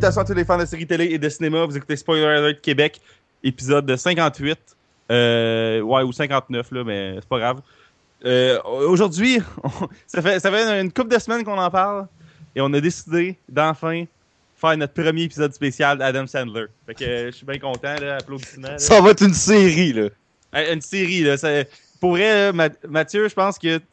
Salutations à tous les fans de séries télé et de cinéma. Vous écoutez Spoiler Alert Québec, épisode 58. Euh, ouais, ou 59, là, mais c'est pas grave. Euh, Aujourd'hui, ça, fait, ça fait une couple de semaines qu'on en parle et on a décidé d'enfin faire notre premier épisode spécial d'Adam Sandler. Fait que euh, je suis bien content, là, applaudissements. là. Ça va être une série, là. Une série, là. ça- pour vrai, Mathieu, je pense que tu,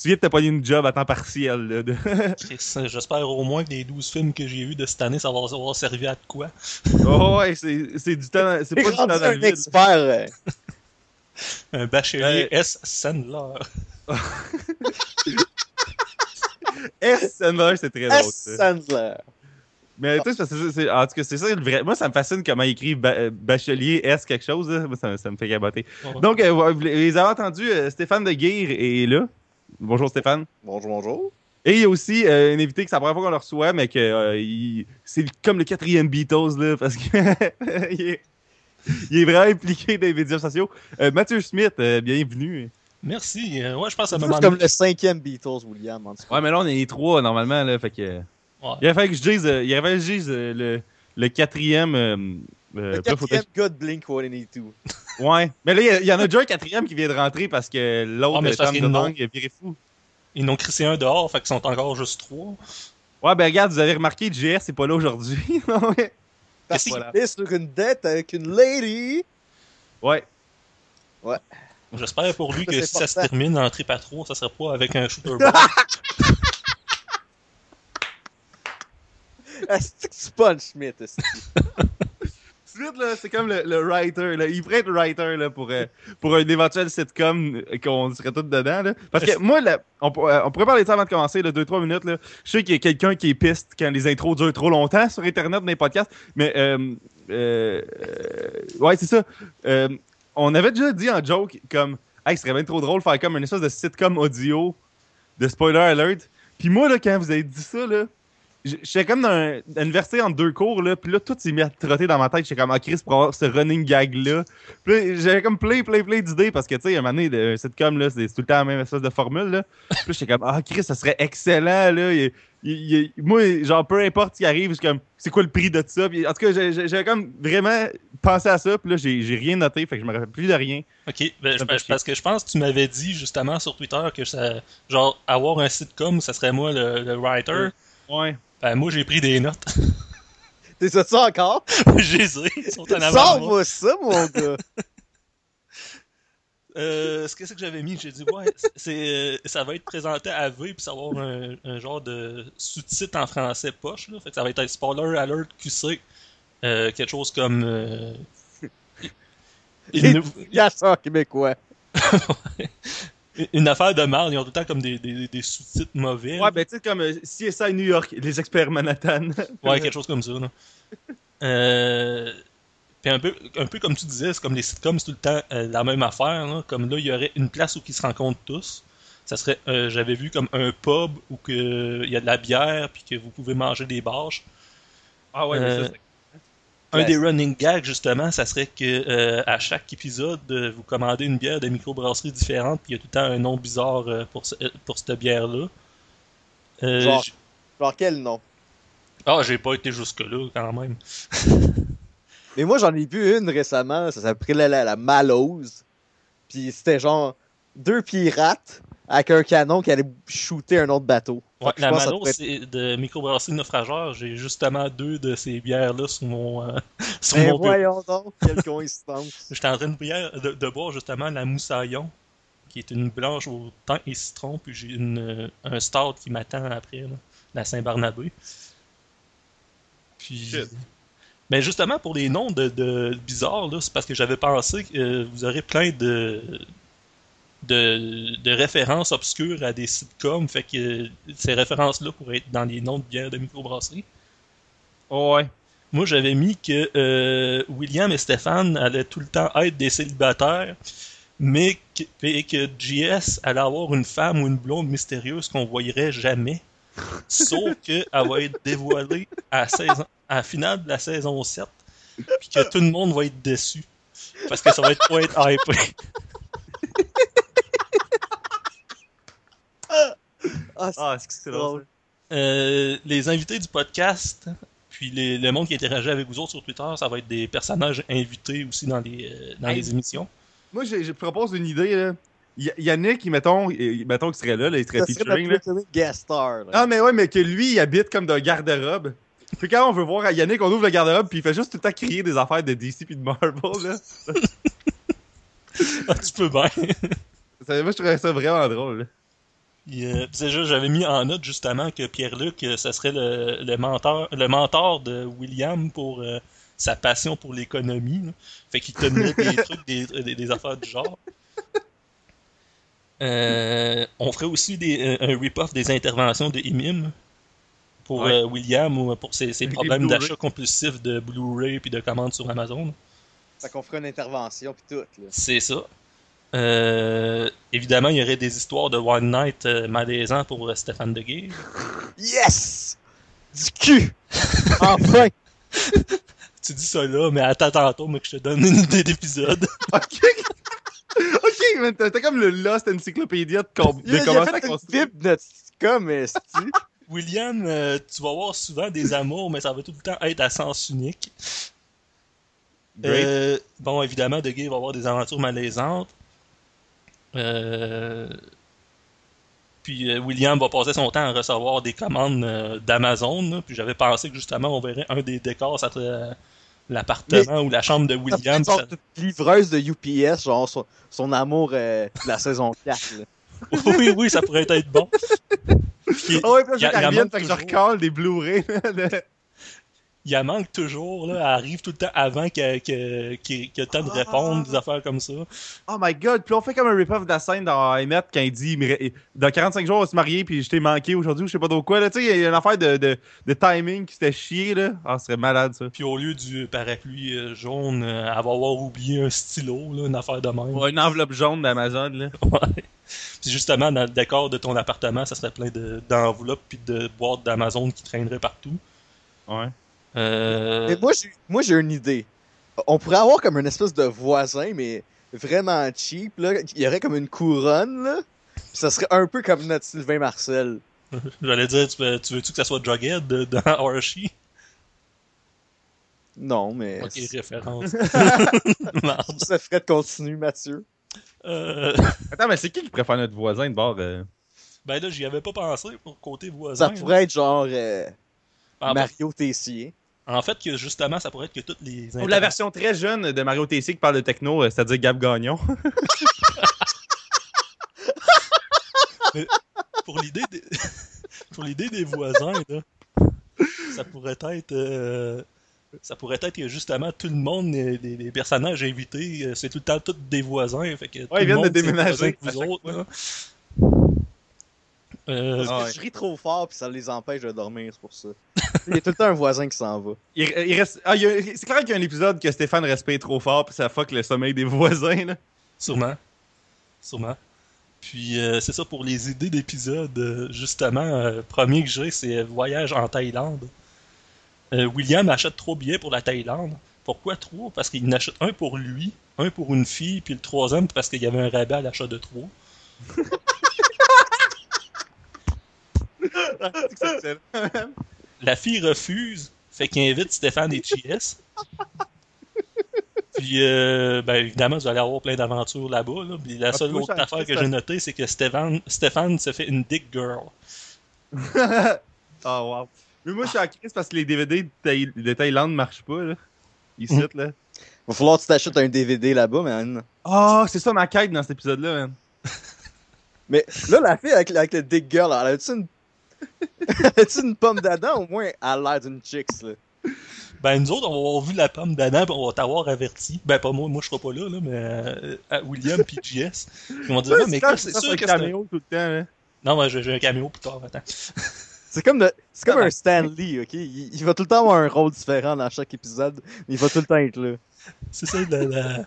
tu viens de te pogner une job à temps partiel. Là, de... Chris, J'espère au moins que les 12 films que j'ai vus de cette année, ça va avoir servi à de quoi? oh, ouais, c'est du temps. C'est pas du temps un vide. expert. euh. Un bachelier S. Sandler. S. Sandler, c'est très drôle. S. Sandler. Mais tu sais, c'est parce que c'est- en tout cas, c'est ça le vrai. Moi, ça me fascine comment il écrit ba- euh, bachelier S quelque chose. là. Moi, ça, me- ça me fait caboter. Ouais. Donc, euh, vous les avez entendus, euh, Stéphane de Guire est là. Bonjour Stéphane. Bonjour, bonjour. Et il y a aussi euh, un invité que c'est la première fois qu'on le reçoit, mais que euh, il- c'est comme le quatrième Beatles, là, parce que il, est, il est vraiment impliqué dans les médias sociaux. Euh, Mathieu Smith, euh, bienvenue. Merci. Euh, ouais, je pense que ça C'est comme le cinquième Beatles, William, en tout cas. Ouais, mais là, on est les trois, normalement, là, fait que... Ouais. Il aurait fallu que je dise, euh, il fallu que je dise euh, le, le quatrième... euh, Le quatrième gars de Blink-182. Ouais. Mais là, il y en a déjà un quatrième qui vient de rentrer parce que l'autre, parce Tom il a viré fou. Ils n'ont crissé un dehors, fait qu'ils sont encore juste trois. Ouais, ben regarde, vous avez remarqué, JR, c'est pas là aujourd'hui. ouais. Parce qu'il est sur une dette avec une lady. Ouais. J'espère pour lui que si ça se termine en trip à trois, ça serait pas avec un shooter ball. Ah, C'est que Sponge Smith. là, c'est comme le, le writer, là. Il pourrait être writer, là, pour, euh, pour un éventuel sitcom euh, qu'on serait tous dedans, là. Parce que moi, là, on, euh, on pourrait parler de ça avant de commencer, là, 2-3 minutes, là. Je sais qu'il y a quelqu'un qui est piste quand les intros durent trop longtemps sur Internet, dans les podcasts, mais, euh, ouais, c'est ça. On avait déjà dit en joke, comme, hey, ce serait bien trop drôle de faire comme une espèce de sitcom audio de spoiler alert. Puis moi, là, quand vous avez dit ça, là, j'étais comme dans un- une université entre deux cours, là, puis là, tout s'est mis à trotter dans ma tête. J'étais comme, ah, Chris, pour avoir ce running gag-là. Puis là, j'avais comme plein, plein, plein d'idées, parce que, tu sais, à un moment donné, le sitcom, là, c'est tout le temps la même espèce de formule, là. Puis j'étais comme, ah, Chris, ça serait excellent, là. Il- il- il- moi, genre, peu importe ce qui arrive, je suis comme, c'est quoi le prix de ça? Puis, en tout cas, j'avais comme vraiment pensé à ça, puis là, j'ai rien noté, fait que je me rappelle plus de rien. Ok, ben, je- chier. parce que je pense que tu m'avais dit justement sur Twitter que ça, genre, avoir un sitcom, ça serait moi le, le writer. Ouais. Ben, moi, j'ai pris des notes. T'es ça, ça encore? j'ai ai, ils sont en avant. Sors-moi ça, mon gars. Euh, ce que c'est que j'avais mis, j'ai dit, ouais, c'est, euh, ça va être présenté à V, puis ça va avoir un, un genre de sous-titre en français poche, là. Fait que ça va être un spoiler alert QC. Euh, quelque chose comme. euh, Les une, Yasseurs québécois. Une affaire de mal, ils ont tout le temps comme des, des, des sous-titres mauvais. Ouais, ben, tu sais, comme euh, CSI New York, les experts Manhattan. Ouais, quelque chose comme ça. Là. Euh, puis un peu, un peu comme tu disais, c'est comme les sitcoms, c'est tout le temps euh, la même affaire. Là. Comme là, il y aurait une place où ils se rencontrent tous. Ça serait, euh, j'avais vu comme un pub où que il y a de la bière puis que vous pouvez manger des bâches. Ah ouais, mais ça, c'est- Un Ouais. des running gags justement, ça serait que euh, à chaque épisode, euh, vous commandez une bière de microbrasserie différente, puis il y a tout le temps un nom bizarre euh, pour, ce- pour cette bière-là. Genre. j- Genre, quel nom? Ah, j'ai pas été jusque-là quand même. Mais moi, j'en ai vu une récemment, ça s'appelait la, la, la Malose. Puis c'était genre deux pirates avec un canon qui allait shooter un autre bateau. Ouais, la pourrait être- c'est de microbrasserie naufrageur. J'ai justement deux de ces bières-là sur mon, euh, sur Ben mon bureau. voyons donc, quelle coïncidence. J'étais en train de, bière- de, de boire justement la moussaillon, qui est une blanche au thym et citron, puis j'ai une, euh, un stout qui m'attend après, là, la Saint-Barnabé. Puis... Shit. Mais justement, pour les noms de, de bizarres, là, c'est parce que j'avais pensé que euh, vous aurez plein de, de, de références obscures à des sitcoms, fait que ces références-là pourraient être dans les noms de bières de microbrasserie. Oh, ouais. Moi, j'avais mis que euh, William et Stéphane allaient tout le temps être des célibataires, mais que, et que JS allait avoir une femme ou une blonde mystérieuse qu'on voyerait jamais. Sauf qu'elle va être dévoilée à la, saison, à la finale de la saison 7, puis que tout le monde va être déçu. Parce que ça va être pas être hypé. Ah, c'est Ah, est-ce que c'est drôle? drôle. Euh, les invités du podcast, Puis les, le monde qui interagit avec vous autres sur Twitter, ça va être des personnages invités aussi dans les, euh, dans Hey. les émissions. Moi, je, je propose une idée, là. Y- Yannick, mettons, mettons qu'il serait là, là, il serait Ça serait featuring, là. recurring guest star. là. Ah, mais ouais, mais que lui, il habite comme d'un garde-robe. Puis quand on veut voir à Yannick, on ouvre le garde-robe, puis il fait juste tout le temps crier des affaires de DC puis de Marvel, là. Ah, tu peux bien. Ça- moi, je trouvais ça vraiment drôle, là. Puis, euh, puis j'avais mis en note justement que Pierre-Luc, euh, ça serait le, le mentor, le mentor de William pour euh, sa passion pour l'économie. là. Fait qu'il te donnerait des trucs, des, des, des affaires du genre. Euh, on ferait aussi des, un rip-off des interventions de Imim pour Ouais. euh, William ou pour ses, ses problèmes Blu-ray. d'achat compulsif de Blu-ray puis de commandes sur Amazon. Fait qu'on fera une intervention pis tout. Là. C'est ça. Euh, évidemment, il y aurait des histoires de One Night euh, malaisant pour euh, Stéphane Deguay. Yes! Du cul! enfin! Tu dis ça là, mais attends tantôt, mais que je te donne une idée d'épisode. Ok! ok, man, t'as comme le Lost Encyclopédia de, com- Il a, de il comment ça de. William, euh, tu vas avoir souvent des amours, mais ça va tout le temps être à sens unique. Great. Euh, bon, évidemment, De Gay va avoir des aventures malaisantes. Euh, Puis euh, William va passer son temps à recevoir des commandes euh, d'Amazon. Puis j'avais pensé que justement, on verrait un des décors, ça serait l'appartement ou la chambre de William. Ça- toute livreuse de UPS, genre son, son amour euh, de la saison 4. Là. oui, oui, ça pourrait être bon. Puis, Ah ouais, puis là, il y a- je fait que je des Blu-ray. de- il en manque toujours, là. Elle arrive tout le temps avant y ait le temps de répondre, des affaires comme ça. Oh my god, puis on fait comme un rip-off de la scène dans Emmett quand il dit dans 45 jours on va se marier puis je t'ai manqué aujourd'hui ou je sais pas trop quoi là, tu sais, il y a une affaire de, de, de timing qui s'était chié là. Ah, ce serait malade ça. Puis au lieu du parapluie euh, jaune, euh, elle va avoir oublié un stylo, là, une affaire de même. Ouais, une enveloppe jaune d'Amazon là. Ouais. Puis justement, dans le décor de ton appartement, ça serait plein de- d'enveloppes puis de boîtes d'Amazon qui traîneraient partout. Ouais. Euh, Mais moi, j'ai, moi, j'ai une idée. On pourrait avoir comme une espèce de voisin, mais vraiment cheap. Là. Il y aurait comme une couronne. Là. Puis ça serait un peu comme notre Sylvain Marcel. J'allais dire, tu, veux- tu veux-tu que ça soit Jughead dans Archie? Non, mais Ok, référence. Merde. ça ferait de continuer, Mathieu. Euh, Attends, mais c'est qui qui préfère notre voisin de bord euh? ben là, j'y avais pas pensé pour côté voisin. Ça pourrait être genre euh, En, Mario Tessier. En fait, que justement, ça pourrait être que toutes les. Ou la version très jeune de Mario TC qui parle de techno, euh, c'est-à-dire Gab Gagnon. pour l'idée des... pour l'idée des voisins là, ça pourrait être euh, ça pourrait être que justement tout le monde les, personnages invités euh, c'est tout le temps tous des voisins fait que tout ils viennent de déménager vous autres. Euh, Parce Ah que ouais. je ris trop fort puis ça les empêche de dormir, c'est pour ça. Il y a tout le temps un voisin qui s'en va. Il, il reste... ah, il y a- c'est clair qu'il y a un épisode que Stéphane respire trop fort puis ça fuck le sommeil des voisins là. sûrement sûrement puis euh, c'est ça pour les idées d'épisodes euh, justement euh, premier que j'ai c'est euh, voyage en Thaïlande Euh, William achète trois billets pour la Thaïlande pourquoi trois? Parce qu'il en achète un pour lui un pour une fille puis le troisième parce qu'il y avait un rabais à l'achat de trois. La fille refuse, fait qu'il invite Stéphane et JS. Puis, euh, ben, évidemment, vous allez avoir plein d'aventures là-bas. Là. Puis la Ah, seule autre affaire que j'ai notée, c'est que Stéphane, Stéphane se fait une dick girl. oh wow. Mais moi je suis en crise parce que les DVD de, Thaï- de Thaïlande marchent pas là. Ici Mm. là. Va falloir que tu t'achètes un DVD là-bas, man. Oh, c'est ça ma quête dans cet épisode là, man. Mais là, la fille avec, avec le Dick Girl, elle a-tu une... a-tu une pomme d'Adam? Au moins, a l'air d'une chicks, là. Ben, nous autres, on va avoir vu la pomme d'Adam, puis on va t'avoir averti. Ben, pas moi, moi je serai pas là, là mais euh, à William puis JS. On va dire, Ah, mais c'est ça, sûr un que caméo tout le temps là. Non, ouais, j'ai un caméo plus tard, attends. C'est comme, de- c'est comme Ah, un Stan Lee, ok? Il, il va tout le temps avoir un rôle différent dans chaque épisode, mais il va tout le temps être là. C'est ça, la, la-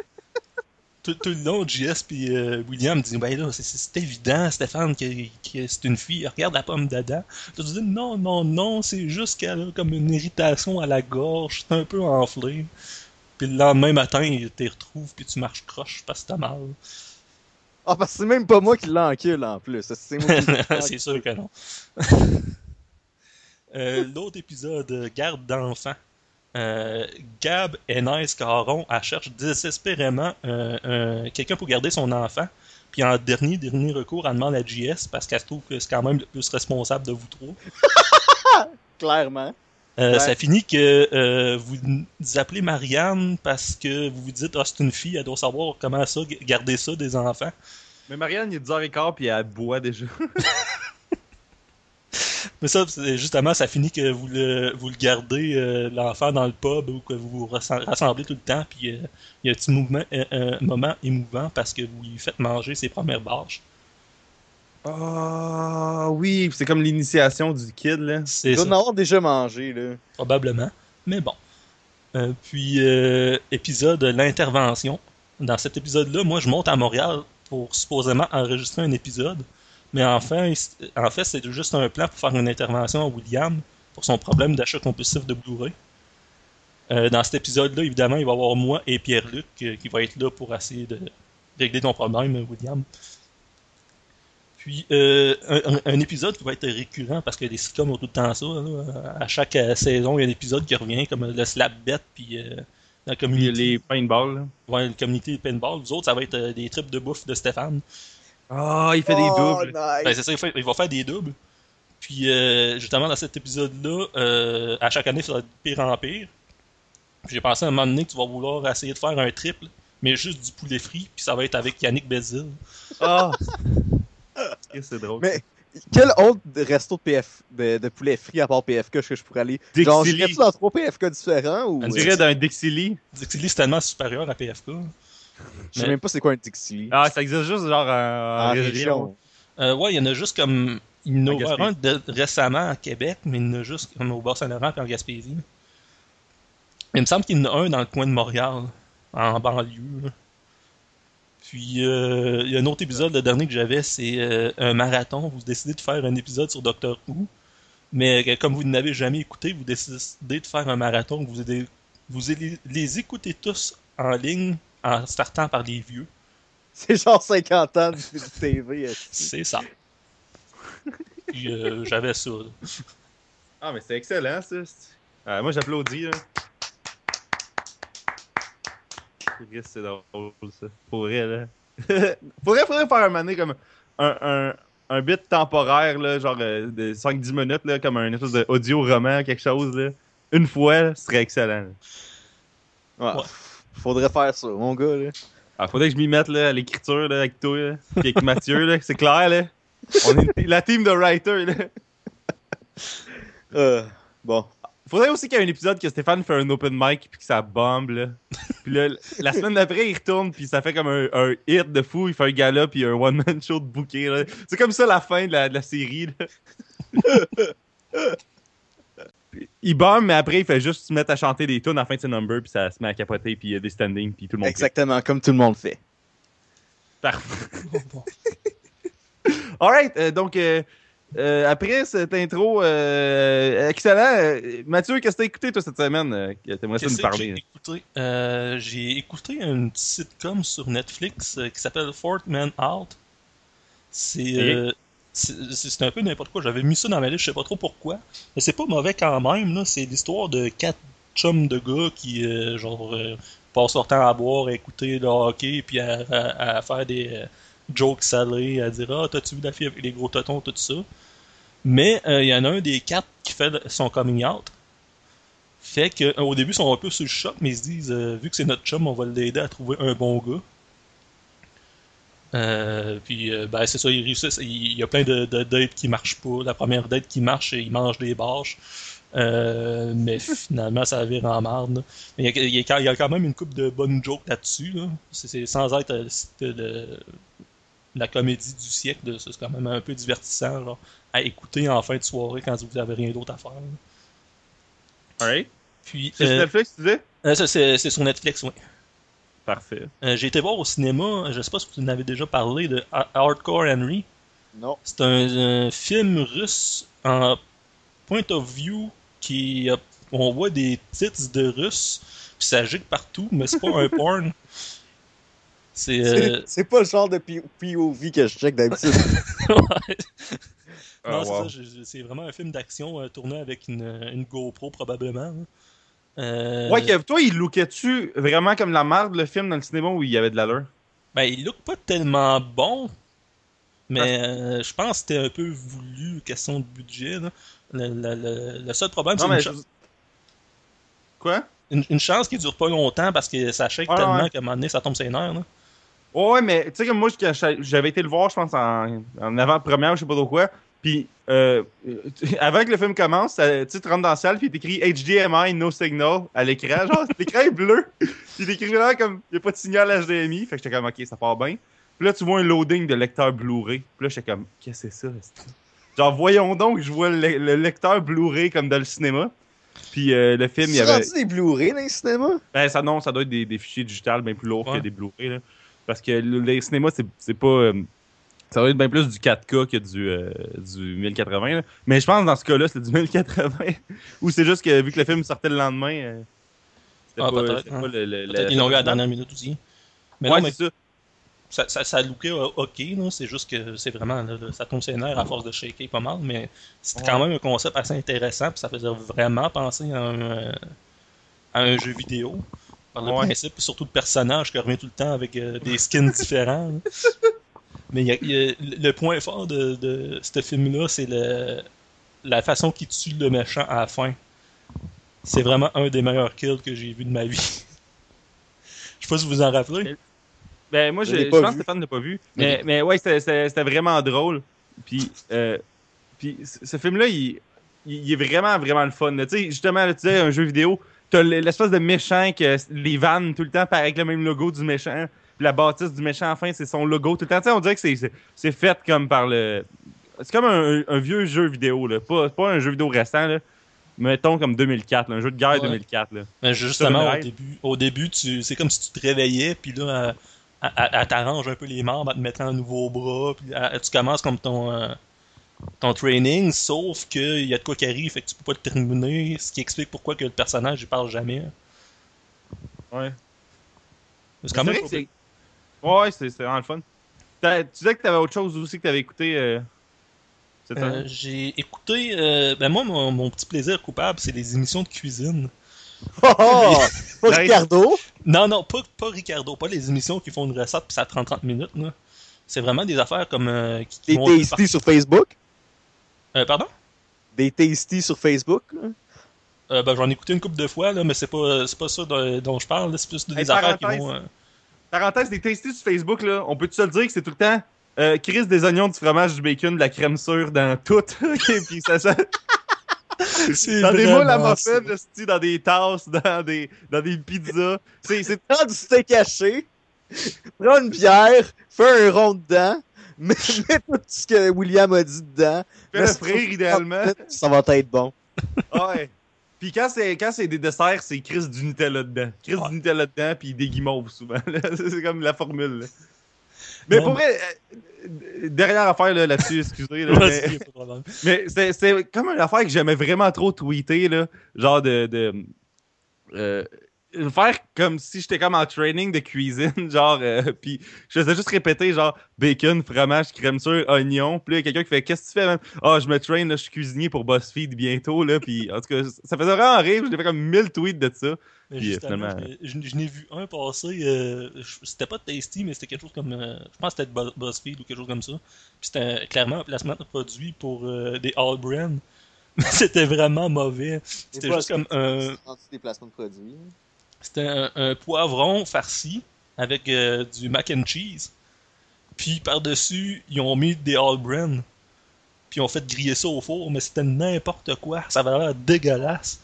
Tout, tout le long, JS puis euh, William dit Ben là, c'est- évident, Stéphane, que, que c'est une fille. Regarde la pomme d'Adam. Tu dis Non, non, non, c'est juste qu'elle a comme une irritation à la gorge, c'est un peu enflé. Puis le lendemain matin, il te retrouve, puis tu marches croche parce que t'as mal. Ah, parce que c'est même pas moi qui l'encule en plus. C'est c'est sûr que non. Euh, L'autre épisode, euh, Garde d'enfants. Euh, Gab et Nice Caron, elle cherche désespérément euh, un- quelqu'un pour garder son enfant. Puis en dernier, dernier recours, elle demande à JS parce qu'elle trouve que c'est quand même le plus responsable de vous trois. Clairement. Euh, Ouais. Ça finit que euh, vous vous appelez Marianne parce que vous vous dites Ah, c'est une fille, elle doit savoir comment ça, garder ça des enfants. Mais Marianne, il est 10h15 puis elle boit déjà. Mais ça, c'est- justement, ça finit que vous le, vous le gardez, euh, l'enfant, dans le pub ou que vous vous rassem- rassemblez tout le temps, puis euh, il y a un petit mouvement, un moment émouvant parce que vous lui faites manger ses premières barges. Ah oui, c'est comme l'initiation du kid là. C'est Il doit ça, en avoir déjà mangé, là. probablement. Mais bon. Euh, puis, euh, épisode L'intervention. Dans cet épisode-là, moi, je monte à Montréal pour supposément enregistrer un épisode. Mais enfin, en fait, c'est juste un plan pour faire une intervention à William pour son problème d'achat compulsif de Blu-ray. Euh, dans cet épisode-là, évidemment, il va y avoir moi et Pierre-Luc euh, qui va être là pour essayer de régler ton problème, William. Puis, euh, un, épisode qui va être récurrent parce que les sitcoms ont tout le temps ça. là. À chaque saison, il y a un épisode qui revient, comme le Slap Bet, puis la communauté, les paintballs. ouais, le communauté de paintball. Les autres, ça va être des trips de bouffe de Stéphane. Ah, il fait des Oh, doubles. nice. Ben, c'est ça, il, fait- il va faire des doubles. Puis, euh, justement, dans cet épisode-là, euh, à chaque année, ça va être pire en pire. Puis J'ai pensé à un moment donné que tu vas vouloir essayer de faire un triple, mais juste du poulet frit, puis ça va être avec Yannick Bézil. Ah! C'est drôle. Mais quel autre resto de, PF, de, de poulet frit à part PFK que je pourrais aller? Genre, Dixili. j'irais-tu dans trois PFK différents ou. On dirait d'un Dixili. Dixili, c'est tellement supérieur à PFK. Je sais même pas c'est quoi un Dixili. Ah, ça existe juste genre en, en en région. région. Euh, ouais, il y en a juste comme. Il y en a un de- récemment à Québec, mais il y en a juste comme au Bas-Saint-Laurent et en Gaspésie. Il me semble qu'il y en a un dans le coin de Montréal, en banlieue. là. Puis, euh, il y a un autre épisode, le dernier que j'avais, c'est euh, un marathon. Vous décidez de faire un épisode sur Doctor Who, mais euh, comme vous n'avez jamais écouté, vous décidez de faire un marathon. Vous, les- vous les écoutez tous en ligne en startant par les vieux. C'est genre 50 ans de de TV. C'est ça. Puis, euh, j'avais ça. là. Ah, mais c'est excellent, ça. Ah, moi, j'applaudis, C'est drôle, ça. Pour vrai, là. faudrait, faudrait faire un mané comme un, un, un bit temporaire, là, genre euh, de 5-10 minutes, là, comme un espèce d'audio-roman, quelque chose, là. Une fois, là, ce serait excellent. là. Ouais. Ouais. Faudrait faire ça, mon gars, là. Ah, faudrait que je m'y mette, là, à l'écriture, là, avec toi, là. Puis avec Mathieu, là. C'est clair, là. On est la team de writers, là. Euh, bon. Faudrait aussi qu'il y ait un épisode que Stéphane fait un open mic puis que ça bombe là. Puis là, la semaine d'après, il retourne puis ça fait comme un, un hit de fou. Il fait un gala puis un one man show de bouquet. là. C'est comme ça la fin de la, de la série. Là. Il bombe mais après il fait juste se mettre à chanter des tunes à la fin de ses numbers puis ça se met à capoter puis il y a des standings puis tout le monde. Exactement, comme tout le monde fait. Parfait. Alright, euh, donc euh, euh, après cette intro euh, excellent, Mathieu, qu'est-ce que t'as écouté toi cette semaine euh, T'aimerais ça nous parler? j'ai écouté? Euh, une petite sitcom sur Netflix euh, qui s'appelle Fort Man Out. C'est euh, c'est un peu n'importe quoi. J'avais mis ça dans ma liste, je sais pas trop pourquoi. Mais c'est pas mauvais quand même. là. C'est l'histoire de quatre chums de gars qui euh, genre euh, passent leur temps à boire, à écouter le hockey, puis à, faire des euh, jokes salés, à dire Ah, t'as-tu vu la fille avec les gros totons, tout ça. Mais il y en a un des quatre qui fait son coming out. Fait que euh, au début, ils sont un peu sur le choc, mais ils se disent, vu que c'est notre chum, on va l'aider à trouver un bon gars. Euh, puis, euh, ben, c'est ça, ils réussissent. Il il y a plein de, de dates qui marchent pas. La première date qui marche, ils mangent des bâches. Euh, mais finalement, ça vire en marde. Mais il y, a, il y a quand- il y a quand même une coupe de bonnes jokes là-dessus. Là. C'est, c'est sans être le- la comédie du siècle. là. C'est quand même un peu divertissant genre, à écouter en fin de soirée quand vous avez rien d'autre à faire. là. Alright. Puis, C'est sur Netflix, tu disais? euh, c'est sur Netflix, oui. Parfait. Euh, j'ai été voir au cinéma, je sais pas si vous en avez déjà parlé, de Ha- Hardcore Henry. Non. C'est un, un film russe en point of view qui a- on voit des titres de russes, puis ça gicle partout, mais c'est pas un porn. C'est euh, C'est- pas le genre de POV que je check d'habitude. ouais. Ah, non, c'est wow. je- C'est vraiment un film d'action euh, tourné avec une, une GoPro, probablement. hein. Euh, Ouais, toi, il lookait-tu vraiment comme la merde, le film, dans le cinéma, où il y avait de l'allure? Ben, il look pas tellement bon, mais euh, je pense que c'était un peu voulu, question de budget. là. Le, le- le- le seul problème, c'est une, je- Quoi? une- une chance qui dure pas longtemps parce que ça shake tellement ouais. qu'à un moment donné, ça tombe sur les nerfs. là. Ouais, mais tu sais, comme moi, j'avais été le voir, je pense, en, en avant-première, je sais pas trop quoi. Puis, euh, avant que le film commence, ça- tu tu rentres dans la salle, puis écrit HDMI, no signal à l'écran. Genre, l'écran est bleu. Il est écrit là comme, il n'y a pas de signal HDMI. Fait que j'étais comme, ok, ça part bien. Puis là, tu vois un loading de lecteur Blu-ray. Puis là, j'étais comme, qu'est-ce que c'est ça? Genre, voyons donc, je vois le, le lecteur Blu-ray comme dans le cinéma. Puis euh, le film, il y Tu avait. des Blu-ray dans les cinémas? Ben, ça, non, ça doit être des, des fichiers digitales bien plus lourds Ouais. que des Blu-ray. là. Parce que le- les cinémas, c'est c'est pas. euh, ça doit être bien plus du 4K que du, euh, du 1080. là. Mais je pense que dans ce cas-là, c'est du 1080. Ou c'est juste que vu que le film sortait le lendemain. euh, c'était Ah, pas, peut-être, hein. pas le. le- Peut-être l'ont eu à la dernière minute aussi. Mais ouais, non, mais c'est ça. ça, ça, ça lookait euh, ok, là. c'est juste que c'est vraiment, là, ça tombe nerfs à force de shaker pas mal, mais c'était quand même un concept assez intéressant, puis ça faisait vraiment penser à un, euh, à un jeu vidéo. Par le Ouais. principe, puis surtout le personnage qui revient tout le temps avec euh, des skins différents. Mais il y a- il y a- le point fort de, de ce film-là, c'est la façon qu'il tue le méchant à la fin. C'est vraiment un des meilleurs kills que j'ai vu de ma vie. Je sais pas si vous vous en rappelez. Ben, moi, Je je, pense que Stéphane l'a pas vu. Mais- ouais, c'était- vraiment drôle. Puis, euh, puis ce film-là, il, est vraiment, vraiment le fun. Tu sais, justement, là, tu disais, un jeu vidéo, t'as l'espèce de méchant que les vannes tout le temps pareil avec le même logo du méchant. Puis la bâtisse du méchant, enfin, c'est son logo tout le temps. Tu sais, on dirait que c'est- c'est c'est fait comme par le. C'est comme un, un vieux jeu vidéo, là. Pas, pas un jeu vidéo récent, là. Mettons comme 2004, là, un jeu de guerre Ouais. 2004. Là. Mais justement, au début, au début tu, c'est comme si tu te réveillais, puis là, elle, t'arrange un peu les membres, elle te mettre un nouveau bras, puis elle- tu commences comme ton, euh, ton training, sauf qu'il y a de quoi qui arrive, fait que tu peux pas le terminer, ce qui explique pourquoi que le personnage, il parle jamais. Ouais. C'est quand même c'est vrai que c'est- Ouais, c'est c'est vraiment le fun. Tu disais que t'avais autre chose aussi que t'avais écouté euh, cette Euh, année? j'ai écouté, euh, ben moi, mon, mon petit plaisir coupable, c'est les émissions de cuisine. Oh, oh! Pas. Ricardo? Non, non, pas, pas Ricardo, pas les émissions qui font une recette puis ça prend 30 minutes. là. C'est vraiment des affaires comme. euh, qui, qui Des tasty sur Facebook? Euh, pardon? Des tasty sur Facebook? là? Euh, ben, j'en ai écouté une couple de fois, là, mais c'est pas, c'est pas ça dont, dont je parle. C'est plus des Hey, affaires qui vont. Parenthèse, des tasty sur Facebook, là, on peut-tu se le dire que c'est tout le temps euh, Chris, des oignons, du fromage, du bacon, de la crème sûre dans tout? Ok, puis ça, dans des moules à muffins, dans des tasses, dans des, dans des pizzas. C'est c'est- Prends du steak haché, prends une bière, fais un rond dedans, mets, mets tout ce que William a dit dedans. fais le frire idéalement. Ça va être bon. Ouais. Puis quand c'est quand c'est des desserts, c'est Chris du Nutella dedans. Chris Ouais. du Nutella dedans, puis des guimauves souvent. c'est comme la formule. là. Mais Non, pour vrai, euh, dernière affaire là, là-dessus, excusez. là. Mais c'est, c'est comme une affaire que j'aimais vraiment trop tweeter, là. Genre de. de euh, faire comme si j'étais comme en training de cuisine, genre. euh, puis je faisais juste répéter, genre, bacon, fromage, crème sûre, oignon. Puis là, il y a quelqu'un qui fait Qu'est-ce que tu fais, man? Ah, je me train, là, je suis cuisinier pour BuzzFeed bientôt, là. Puis en tout cas, ça faisait vraiment rire. J'ai fait comme 1000 tweets de ça. Mais Puis, justement, finalement- je, je- je n'ai vu un passer. euh, c'était pas tasty, mais c'était quelque chose comme. euh, je pense que c'était BuzzFeed ou quelque chose comme ça. Puis c'était clairement un placement de produit pour euh, des All Brand. Mais c'était vraiment mauvais. C'était juste comme un. des placements de produits. C'était un, poivron farci avec euh, du mac and cheese. Puis par-dessus, ils ont mis des All. Puis ils ont fait griller ça au four, mais c'était n'importe quoi. Ça avait l'air dégueulasse.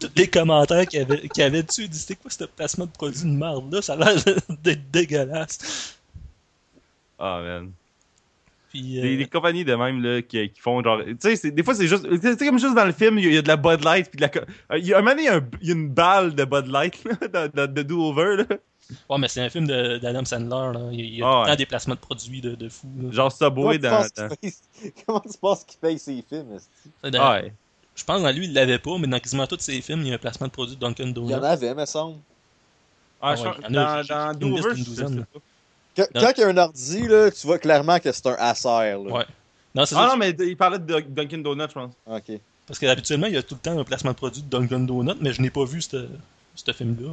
Tous les commentaires qu'il y avait, dessus, ils disaient c'était quoi ce placement de produit de merde là Ça a l'air dégueulasse. Ah, man. Puis, euh, Des, des compagnies de même, là, qui, qui font genre. Tu sais, c'est- des fois, c'est juste. Tu sais, comme juste dans le film, il y, a- il y a de la Bud Light, puis de la. euh, Il y a un moment donné, il y a, un- il y a une balle de Bud Light, là, dans- dans- de Do-Over, là. ouais, mais c'est un film de- d'Adam Sandler. Là. Il y a, il y a Ah, tout le temps ouais. des placements de produits de, de fou. là. Genre Subway dans. dans... Comment tu penses qu'il paye ses films? Dans- Ah, ouais. Je pense que dans lui, il l'avait pas, mais dans quasiment tous ses films, il y a un placement de produit de Dunkin' Il y Donuts. en avait, me semble. Ah, Ah ouais, dans, dans d'une je sais pas. Quand, il y a un ordi, là, tu vois clairement que c'est un Acer. Là. Ouais. Non, c'est Ah ça. non, mais il parlait de Dunkin' Donuts, je pense. Ok. Parce qu'habituellement, il y a tout le temps un placement de produit de Dunkin' Donut, mais je n'ai pas vu ce film-là.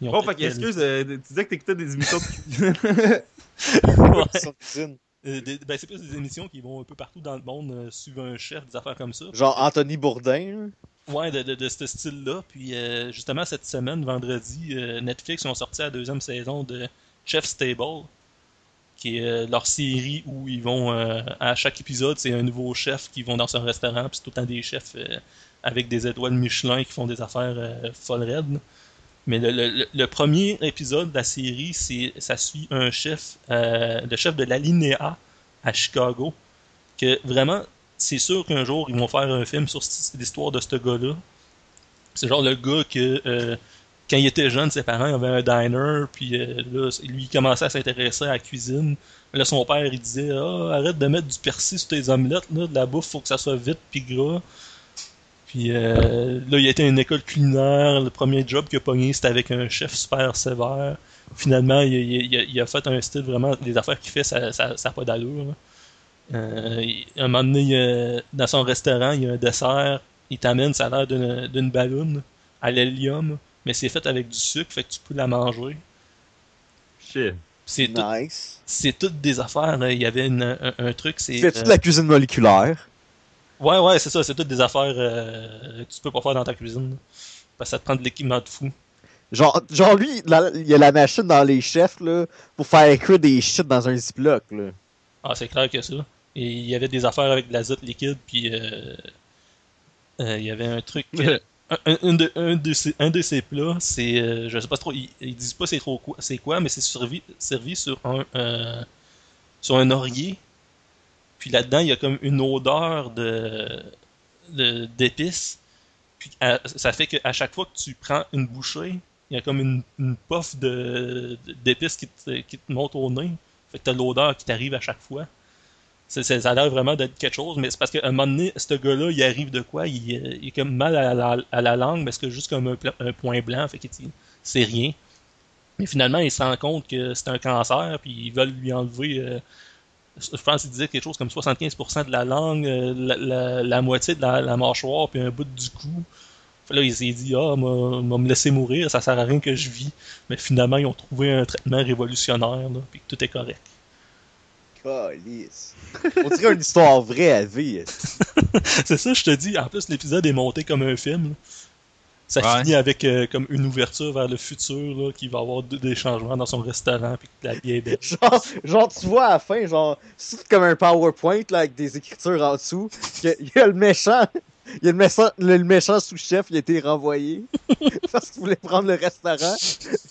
Peut-être fait que, excuse, euh, tu disais que t'écoutais des émissions de cuisine. Euh, des- ben, c'est plus des émissions qui vont un peu partout dans le monde, euh, suivre un chef, des affaires comme ça. Genre Anthony Bourdain. là. Ouais, de, de, de ce style-là. Puis euh, justement, cette semaine, vendredi, euh, Netflix ont sorti la deuxième saison de Chef's Table, qui est euh, leur série où ils vont, euh, à chaque épisode, c'est un nouveau chef qui vont dans un restaurant, puis c'est tout le temps des chefs euh, avec des étoiles Michelin qui font des affaires euh, folles raides. Mais le, premier épisode de la série, c'est ça suit un chef, le chef de l'Alinéa à Chicago, que vraiment, c'est sûr qu'un jour, ils vont faire un film sur l'histoire de ce gars-là. C'est genre le gars que, quand il était jeune, ses parents avaient un diner, puis euh, là, lui, il commençait à s'intéresser à la cuisine. Là, son père, il disait Ah, arrête de mettre du persil sur tes omelettes, là, de la bouffe, faut que ça soit vite puis gras. Puis euh, là, il été à une école culinaire. Le premier job qu'il a pogné, c'était avec un chef super sévère. Finalement, il, a, fait un style vraiment. Les affaires qu'il fait, ça n'a ça, pas d'allure. Euh, il- un moment donné, a- dans son restaurant, il y a un dessert. Il t'amène, ça a l'air d'une d'une balloune à l'hélium, mais c'est fait avec du sucre, fait que tu peux la manger. Shit. C'est Nice. c'est toutes des affaires. là. Il y avait une- un, un truc, c'est. Euh, de la cuisine moléculaire? Ouais, ouais, c'est ça. C'est toutes des affaires euh, que tu peux pas faire dans ta cuisine. là. Parce que ça te prend de l'équipement de fou. Genre, genre lui, la- il y a la machine dans les chefs là, pour faire cuire des shit dans un ziploc. Là. Ah, c'est clair que ça. Et il y avait des affaires avec de l'azote liquide, puis euh, euh, il y avait un truc. euh, un, de, ces, plats, c'est. euh, je sais pas trop, ils, disent pas c'est trop quoi, c'est quoi, mais c'est servi, servi sur un. euh, sur un orier. Puis là-dedans, il y a comme une odeur de d'épices. Puis à- ça fait qu'à chaque fois que tu prends une bouchée, il y a comme une, une puff de- d'épices qui te, qui te monte au nez. Fait que t'as l'odeur qui t'arrive à chaque fois. C'est- ça a l'air vraiment d'être quelque chose, mais c'est parce qu'à un moment donné, ce gars-là, il arrive de quoi? Il, euh, est comme mal à la, langue, parce que juste comme un, point blanc, fait que c'est rien? Mais finalement, il se rend compte que c'est un cancer, puis ils veulent lui enlever, euh, je pense qu'il disait quelque chose comme 75% de la langue, euh, la, moitié de la, mâchoire, puis un bout du cou. Là, il s'est dit, ah, m'a me laisser mourir, ça sert à rien que je vis. Mais finalement, ils ont trouvé un traitement révolutionnaire, là, puis tout est correct. Calice. On dirait une histoire vraie à vie. c'est ça, je te dis. En plus, l'épisode est monté comme un film. là. Ça Ouais. finit avec euh, comme une ouverture vers le futur, là, qui va avoir de- des changements dans son restaurant, puis que la vie est belle. Genre, genre, tu vois à la fin, genre, c'est comme un PowerPoint là, avec des écritures en dessous. Il y a le méchant. Il y a le méchant, le, le méchant sous-chef, il a été renvoyé parce qu'il voulait prendre le restaurant.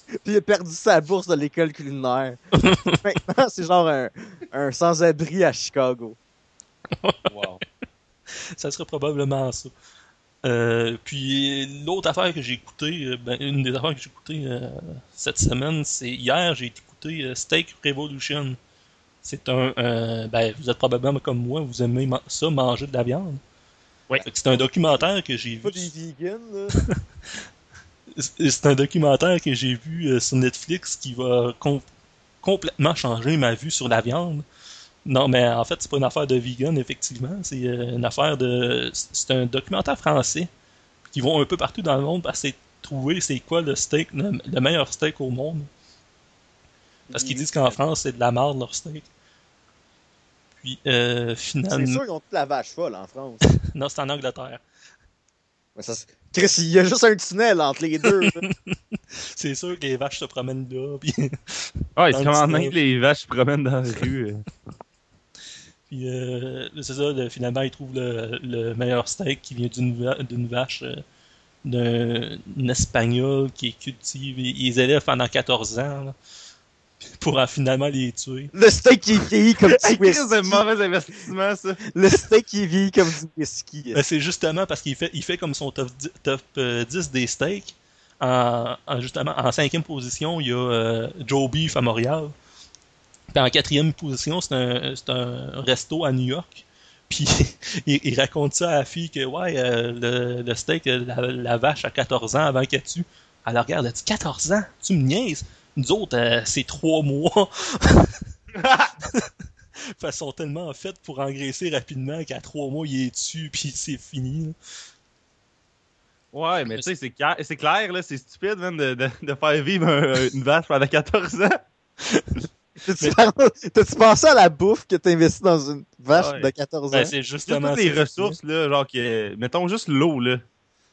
Puis il a perdu sa bourse de l'école culinaire. Maintenant, c'est genre un, un sans-abri à Chicago. Wow. Ça serait probablement ça. Euh, puis l'autre affaire que j'ai écoutée, euh, ben, une des affaires que j'ai écoutées euh, cette semaine, c'est hier, j'ai écouté euh, Steak Revolution. C'est un, euh, ben, vous êtes probablement comme moi, vous aimez ma- ça, manger de la viande. Oui. Fait que C'est un documentaire que j'ai Pas vu. des vegans, là. C'est un documentaire que j'ai vu euh, sur Netflix qui va com- complètement changer ma vue sur la viande. Non, mais en fait, c'est pas une affaire de vegan, effectivement. C'est euh, une affaire de. C'est un documentaire français qui vont un peu partout dans le monde pour essayer de trouver c'est quoi le steak, le, le meilleur steak au monde. Parce qu'ils disent qu'en France, c'est de la merde leur steak. Puis euh, C'est sûr qu'ils ont toute la vache folle en France. Non, c'est en Angleterre. Mais ça, se- Chris, il y a juste un tunnel entre les deux. C'est sûr que les vaches se promènent là. Puis Ouais, Dans c'est le comme en tunnel. Inde, les vaches se promènent dans la rue. euh. Puis euh, c'est ça, le- finalement, ils trouvent le, le meilleur steak qui vient d'une va- d'une vache, euh, d'un espagnol qui est cultive. Les élèvent pendant 14 ans là, pour euh, finalement les tuer. Le steak qui est vieilli comme du c'est un whisky. mauvais investissement, ça. Le steak qui est vieilli comme du whisky. Ben, c'est justement parce qu'il fait, il fait comme son top, 10 top, euh, 10 des steaks. En, en- justement, en cinquième position, il y a euh, Joe Beef à Montréal. Puis en quatrième position, c'est un, c'est un resto à New York. Puis il, il raconte ça à la fille que ouais, euh, le, le steak, euh, la, la vache a 14 ans avant qu'elle tue. Elle regarde, elle dit 14 ans, tu me niaises? Nous autres, euh, c'est 3 mois. Ils sont tellement faites pour engraisser rapidement qu'à trois mois, il est dessus, puis c'est fini. là. Ouais, mais tu sais, c'est clair, c'est clair, là, c'est stupide, man, de, de, de faire vivre un- une vache pendant 14 ans. T'as-tu t'as-tu pensé à la bouffe que t'as investi dans une vache Ouais. de 14 ans? Ben, c'est Juste justement toutes les ressources, là, genre, que, mettons juste l'eau, là,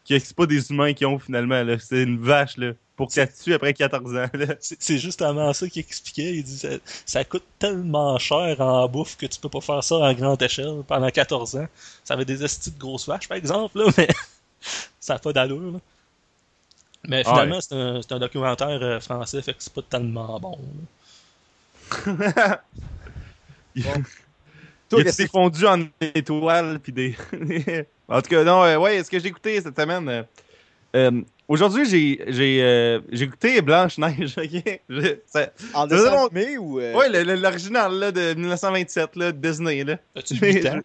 que c'est pas des humains qui ont finalement, là, c'est une vache, là, pour qu'elle tue après 14 ans. C'est justement ça qu'il expliquait. Il dit ça, ça coûte tellement cher en bouffe que tu peux pas faire ça en grande échelle pendant 14 ans. Ça avait des estis de grosses vaches, par exemple, là, mais ça n'a pas d'allure. Mais Ah finalement, c'est un, documentaire euh, français, fait que c'est pas tellement bon. Il Toi, qu'est-ce des que- fondus en étoiles, puis des... en tout cas, non, euh, ouais, ce que j'ai écouté cette semaine... euh, euh, Aujourd'hui, j'ai j'ai euh, j'ai écouté Blanche-Neige, ok? Je- ça- En dessin long- animé ou... euh, Ouais, le- le- l'original, là, de 1927, là, de Disney, là. As-tu Mais- 8 ans?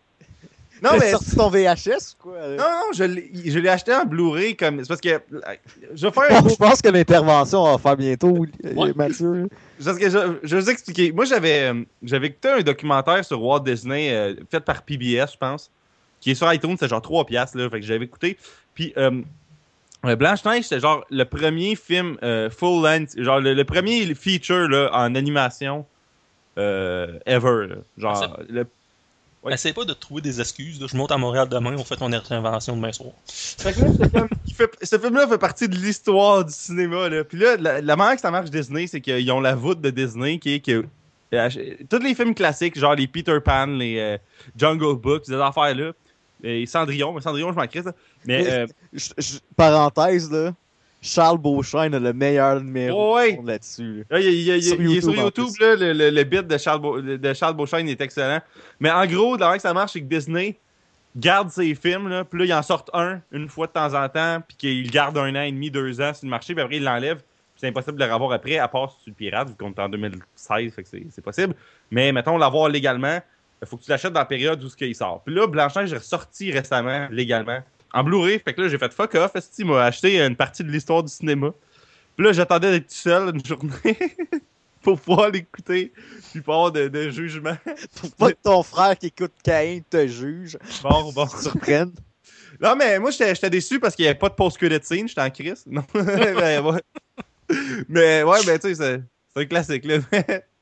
Non, T'as mais... sorti ton VHS ou quoi? Non, non, je l'ai je l'ai acheté en Blu-ray, comme... C'est parce que... Je vais faire je pense que l'intervention va faire bientôt, euh, Ouais. Mathieu. Parce que je, je vais vous expliquer. Moi, j'avais euh, j'avais écouté un documentaire sur Walt Disney euh, fait par PBS, je pense, qui est sur iTunes, c'est genre 3 piastres, là, fait que j'avais écouté. Puis euh, Blanche-Neige, c'était genre le premier film euh, full length, genre le, le premier feature là, en animation euh, ever. là. Genre, le... Ouais. Essaye pas de trouver des excuses. là. Je monte à Montréal demain, on fait ton intervention demain soir. Fait que là, j'étais comme, il fait- ce film-là fait partie de l'histoire du cinéma. Là. Puis là, la, la manière que ça marche Disney, c'est qu'ils ont la voûte de Disney qui est que. euh, tous les films classiques, genre les Peter Pan, les euh, Jungle Book, ces affaires-là. Et Cendrillon, mais Cendrillon, je m'en crisse. là. Mais, Mais- euh, Je- je- Parenthèse, là. Charles Beauchesne a le meilleur numéro Ouais. monde là-dessus. là. là, il, il- il- Sur il est sur YouTube, là, le, le, le bit de Charles, Beau- de Charles Beauchesne est excellent. Mais en gros, la manière que ça marche, c'est que Disney garde ses films, là, puis là, ils en sortent un une fois de temps en temps, puis qu'ils gardent un an et demi, deux ans sur le marché, puis après, ils l'enlèvent. Puis c'est impossible de le revoir après, à part si tu le pirates, vu qu'on est en 2016, fait que c'est c'est possible. Mais mettons, l'avoir légalement, il faut que tu l'achètes dans la période où ce qu'il sort. Puis là, Blanchard, j'ai ressorti récemment, légalement, en Blu-ray. Fait que là, j'ai fait fuck off. Esti m'a acheté une partie de l'histoire du cinéma. Puis là, j'attendais d'être tout seul une journée pour pouvoir l'écouter, puis pas avoir de, de jugement. Pour pas que ton frère qui écoute Caïn te juge, Bon, bon. te surprenne. Non, mais moi, j'étais déçu parce qu'il n'y avait pas de post-credit scene. J'étais en crise. Non. mais, ouais. mais ouais, ben, tu sais, c'est- c'est un classique, là.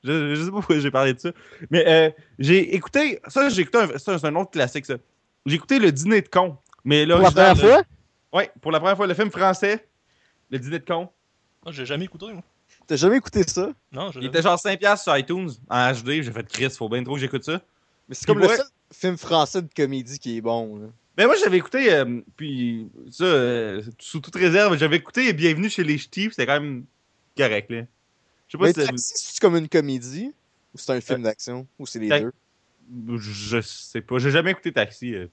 Je, je sais pas pourquoi j'ai parlé de ça. Mais euh, j'ai écouté. Ça, j'ai écouté. un- Ça, c'est un autre classique, ça. J'ai écouté Le Dîner de con. Mais là, Pour la première fois? Ouais, pour la première fois, le film français. Le Dîner de con. Moi, j'ai jamais écouté, moi. T'as jamais écouté ça? Non, j'ai Il était genre 5$ sur iTunes en HD. J'ai fait Chris, faut bien trop que j'écoute ça. Mais c'est comme le ouais. seul film français de comédie qui est bon. là. Ben moi j'avais écouté, euh, puis ça, euh, sous toute réserve, j'avais écouté Bienvenue chez les Ch'tis, c'était quand même correct, là. Je sais pas Mais si Taxi, c'est comme une comédie? Ou c'est un film d'action? Ou c'est les Ta- deux? Je sais pas, j'ai jamais écouté Taxi. euh.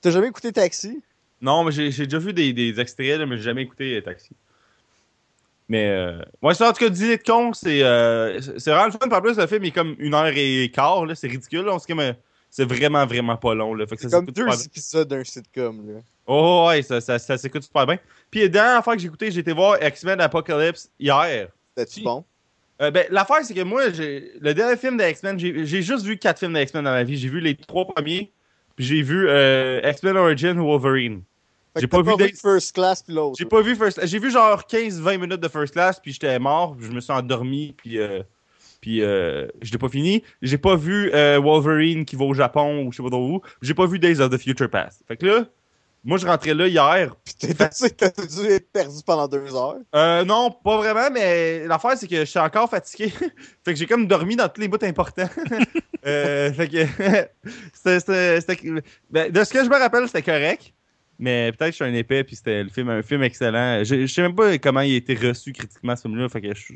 T'as jamais écouté Taxi? Non, mais j'ai déjà vu des, des extraits, là, mais j'ai jamais écouté euh, Taxi. Mais, euh... ouais, ça, en tout cas, Dîner de con, c'est euh, vraiment le fun. En plus, le film est comme une heure et quart, là, c'est ridicule, là. C'est comme, euh, c'est vraiment, vraiment pas long, là. Fait que ça C'est comme deux épisodes d'un sitcom. Là. Oh, ouais, ça, ça, ça s'écoute super bien. Puis, la dernière fois que j'ai écouté, j'ai été voir X-Men Apocalypse hier. C'était-tu bon? Euh, ben, l'affaire, c'est que moi, j'ai le dernier film de X-Men, j'ai juste vu quatre films de X-Men dans ma vie. J'ai vu les trois premiers, puis j'ai vu euh, X-Men Origin Wolverine. J'ai pas vu First Class puis l'autre. J'ai pas vu First J'ai vu genre 15-20 minutes de First Class, puis j'étais mort, puis je me suis endormi, puis, euh, puis euh, je l'ai pas fini. J'ai pas vu euh, Wolverine qui va au Japon ou je sais pas trop où. J'ai pas vu Days of the Future Past. Fait que là, moi, je rentrais là hier, Puis t'es t'as dû être perdu pendant deux heures. Euh, non, pas vraiment, mais l'affaire, c'est que je suis encore fatigué. fait que j'ai comme dormi dans tous les bouts importants. euh, fait que. c'était- ben, de ce que je me rappelle, c'était correct. Mais peut-être que je suis un épais, puis c'était le film, un film excellent. Je, je sais même pas comment il a été reçu critiquement, ce film-là. Fait que je-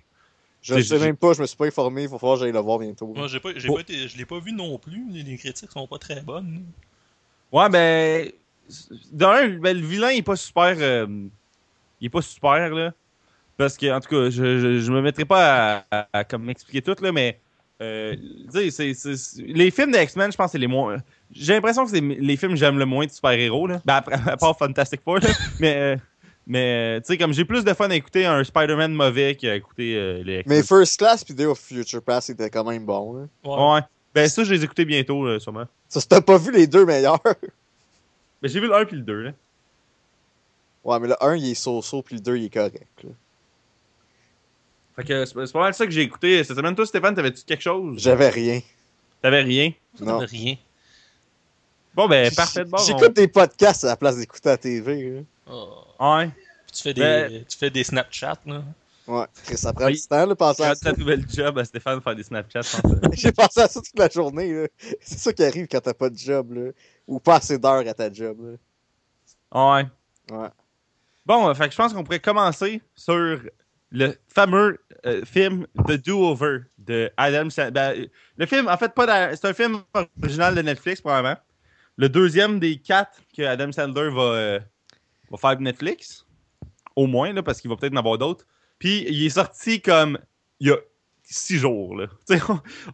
Je sais même pas, je me suis pas informé, il va falloir que j'aille le voir bientôt. Moi, j'ai pas, j'ai Oh. pas été, je l'ai pas vu non plus. Les critiques sont pas très bonnes. Ouais, ben. D'un, ben, le vilain, il est pas super. euh, il est pas super, là. Parce que, en tout cas, je, je, je me mettrai pas à, à- à comme m'expliquer tout, là, mais. Euh, tu sais, c'est- c'est- c'est- les films de X-Men, je pense que c'est les moins. J'ai l'impression que c'est les films que j'aime le moins de super-héros, là. Ben, après, à part Fantastic Four, là. mais. euh, mais, tu sais, comme j'ai plus de fun à écouter un Spider-Man mauvais qu'à écouter euh, les X-Men. Mais First Class puis Day of Future Pass c'était quand même bon. Là. Ouais. Ouais. Ben, ça, je les écoutais bientôt, là, sûrement. Ça, t'as pas vu les deux meilleurs. Ben, j'ai vu le 1 puis le 2, là. Ouais, mais le 1, il est so-so, puis le 2, il est correct. là. Fait que c'est pas mal ça que j'ai écouté cette semaine. Toi, Stéphane, t'avais-tu quelque chose? J'avais rien. T'avais rien? Non. Rien. Bon, ben, parfait de bord. J'écoute des podcasts à la place d'écouter la TV. là. Oh. Ouais. Puis Tu fais des, Ben- tu fais des Snapchats, là. Ouais, ça prend du temps, là, penser à ça. ta nouvelle job à Stéphane de faire des Snapchats. J'ai pensé à ça toute la journée. là. C'est ça qui arrive quand t'as pas de job. Là. Ou pas assez d'heures à ta job. Ouais. Là. Ouais. Bon, euh, fait que je pense qu'on pourrait commencer sur le fameux euh, film The Do-Over de Adam Sandler. Ben, le film, en fait, pas c'est un film original de Netflix, probablement. Le deuxième des quatre que Adam Sandler va, euh, va faire de Netflix. Au moins, là, parce qu'il va peut-être en avoir d'autres. Puis, il est sorti comme il y a six jours. Là.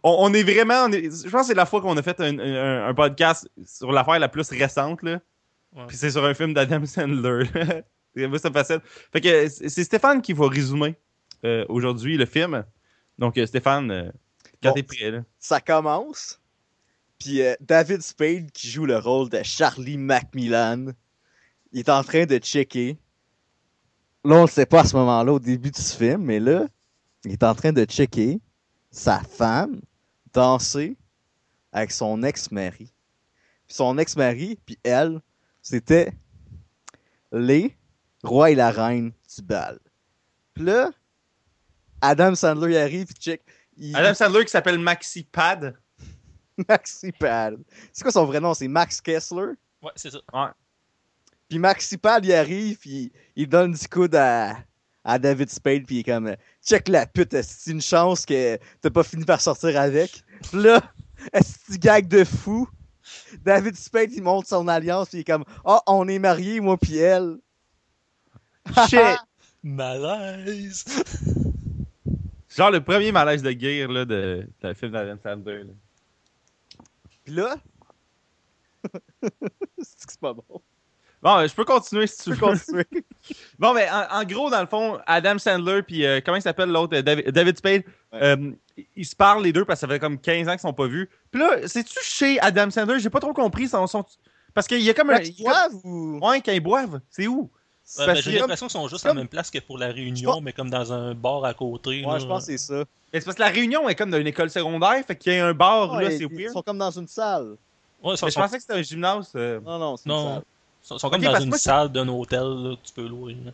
On, on est vraiment. on est- je pense que c'est la fois qu'on a fait un, un- un podcast sur l'affaire la plus récente. Là. Ouais. Puis c'est sur un film d'Adam Sandler. Ça. Fait que c'est Stéphane qui va résumer euh, aujourd'hui le film. Donc, euh, Stéphane, euh, quand Bon. t'es prêt, là. Ça commence. Puis euh, David Spade, qui joue le rôle de Charlie Macmillan, il est en train de checker. Là, on le sait pas à ce moment-là, au début du film, mais là, il est en train de checker sa femme danser avec son ex-mari. Puis son ex-mari, puis elle, c'était les rois et la reine du bal. Puis là, Adam Sandler il arrive, puis check. Il... Adam Sandler qui s'appelle Maxi Pad. Maxi Pad. C'est quoi son vrai nom? C'est Max Kessler? Ouais, c'est ça. Puis Maxi Pad, il arrive, puis il donne du coude à, à David Spade, puis il est comme Check la pute, c'est une chance que t'as pas fini par sortir avec. Puis là, est gag de fou? David Spade, il monte son alliance, puis il est comme Ah, on est mariés, moi, puis elle. Shit! Malaise! Genre le premier malaise de guerre là, de, de film d'Adam Sandler. là. Puis là, c'est que c'est pas bon. Bon, euh, je peux continuer si tu veux. continuer. Bon, mais en, en gros, dans le fond, Adam Sandler, puis euh, comment il s'appelle l'autre, David, David Spade, Ouais. euh, ils se parlent les deux parce que ça fait comme 15 ans qu'ils sont pas vus. Puis là, c'est-tu chez Adam Sandler? J'ai pas trop compris. Son, son- Parce qu'il y a comme un. Quand ils boivent ou? Ouais, quand ils boivent, c'est où? Ouais, Parce ben, que J'ai l'impression qu'ils sont juste à la même place que pour la réunion, pense- mais comme dans un bar à côté. Ouais, là. je pense que c'est ça. Mais c'est parce que la réunion est comme dans une école secondaire, fait qu'il y a un bar, là, c'est ils weird. sont comme dans une salle. Ouais, ils sont, Mais je sont- pensais que c'était un gymnase. euh. Non, non, c'est une non, salle. Sont, sont comme dans une moi, salle d'un hôtel là, que tu peux louer. là.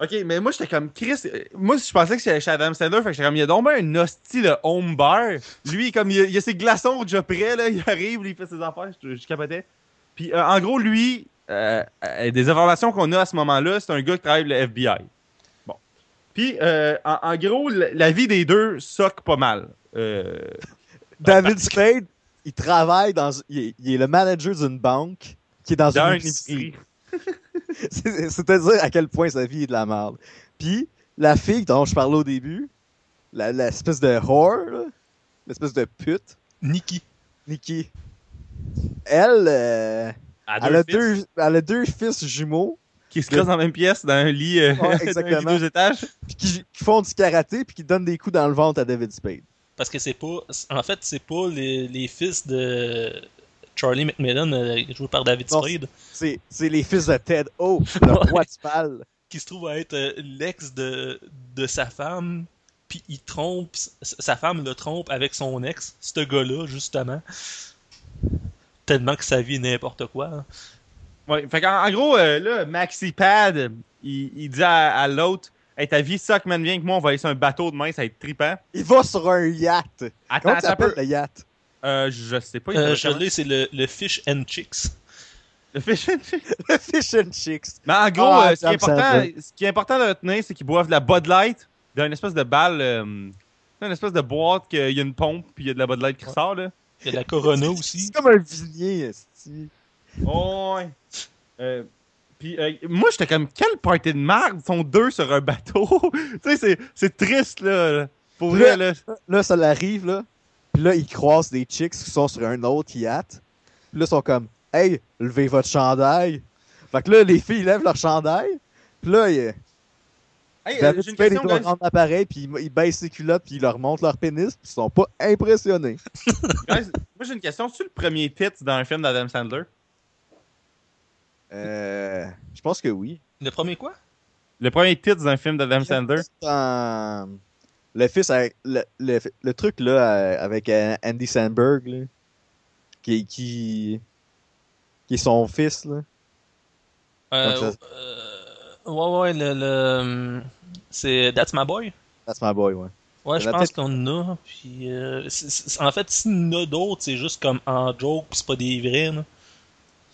Ok, mais moi j'étais comme Chris. Moi je pensais que c'était chez Adam Sandler, fait que j'étais comme il y a donc bien un hostie de home bar. Lui, comme il y a, il a ses glaçons déjà prêts, là, il arrive, il fait ses affaires, je, je capotais. Puis euh, en gros, lui, euh, euh, des informations qu'on a à ce moment-là, c'est un gars qui travaille le FBI. Bon. Puis euh, en, en gros, la, la vie des deux soque pas mal. Euh, David Spade, il travaille dans. Il est, il est le manager d'une banque qui est dans, dans une épicerie. épicerie. C'est- C'est-à-dire à quel point sa vie est de la merde. Puis, la fille dont je parlais au début, la- l'espèce de whore, l'espèce de pute, Nikki. Nikki, elle, euh, elle, a deux, elle a deux fils jumeaux Qui se croisent dans la même pièce, dans un lit, euh, Ouais, dans un lit exactement. deux étages. puis qui, qui font du karaté puis qui donnent des coups dans le ventre à David Spade. Parce que c'est pas. En fait, c'est pas les, les fils de Charlie McMillan, euh, joué par David Spade, C'est c'est les fils de Ted O, le roi du bal. qui se trouve à être euh, l'ex de, de sa femme. Puis il trompe, sa femme le trompe avec son ex, ce gars-là, justement. Tellement que sa vie est n'importe quoi. hein. Ouais, fait qu'en en gros, euh, là, Maxi Pad, il, il dit à, à l'autre Hey, ta vie suck, man, viens que moi, on va aller sur un bateau demain, ça va être trippant. Il va sur un yacht. Attends, Comment ça un peu. s'appelle le yacht? Euh, je sais pas. il Euh, je l'ai, c'est le, le Fish and Chicks. Le fish and chips. Le Fish and Chicks. Mais en gros, Ah, euh, ce, qui important, ce qui est important de retenir, c'est qu'ils boivent de la Bud Light dans une espèce de balle, euh, une espèce de boîte qu'il y a une pompe puis il y a de la Bud Light qui ressort, là. Il y a de la Corona aussi. C'est comme un vignier, esti. Oh, ouais. Euh, puis euh, moi, j'étais comme, quelle party de merde sont deux sur un bateau? tu sais, c'est- c'est triste, là. là. Pour vrai, là. Là, ça l'arrive, là. Puis là, ils croisent des chicks qui sont sur un autre yacht. Puis là, ils sont comme, hey, levez votre chandail. Fait que là, les filles lèvent leur chandail. Puis là, ils- Hey, euh, j'ai une question, guys. l'appareil, puis ils, ils baissent ses culottes, puis ils leur montrent leur pénis, puis ils sont pas impressionnés. Guys, Moi, j'ai une question. C'est le premier titre dans un film d'Adam Sandler? Euh, je pense que oui. Le premier quoi? Le premier titre dans un film d'Adam Sandler? Dans le fils avec le, le, le truc là euh, avec euh, Andy Sandberg là, qui qui qui est son fils là. Euh, Donc, euh, ouais, ouais, le. le- c'est That's My Boy? That's my boy, ouais. Ouais, je pense qu'on en a. Puis, euh, en fait, s'il y en a d'autres, c'est juste comme en joke, puis c'est pas des vrais. là.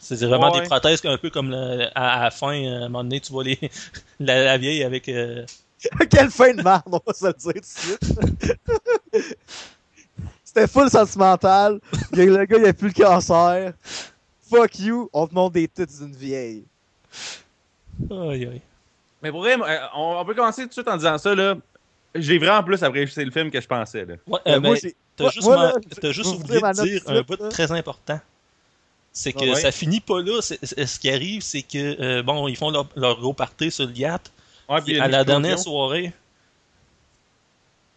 C'est vraiment Ouais. des prothèses, un peu comme le- à, à la fin, à un moment donné, tu vois les, la, la vieille avec. euh, Quelle fin de merde, on va se le dire tout de suite? C'était full sentimental. Il y a- Le gars, il a plus le cancer. Fuck you, on te montre des têtes d'une vieille. Aïe, aïe. Mais pour vrai, euh, on, peut commencer tout de suite en disant ça, là. J'ai vraiment plus apprécié le film que je pensais, là. Ouais, Euh, euh, moi, ben, j'ai- T'as juste, moi, là, juste oublié de dire un bout là. très important. C'est que Ah ouais? ça finit pas là. ce qui arrive, c'est que, euh, bon, ils font leur, leur gros party sur le yacht. Ouais, Puis à la dernière soirée,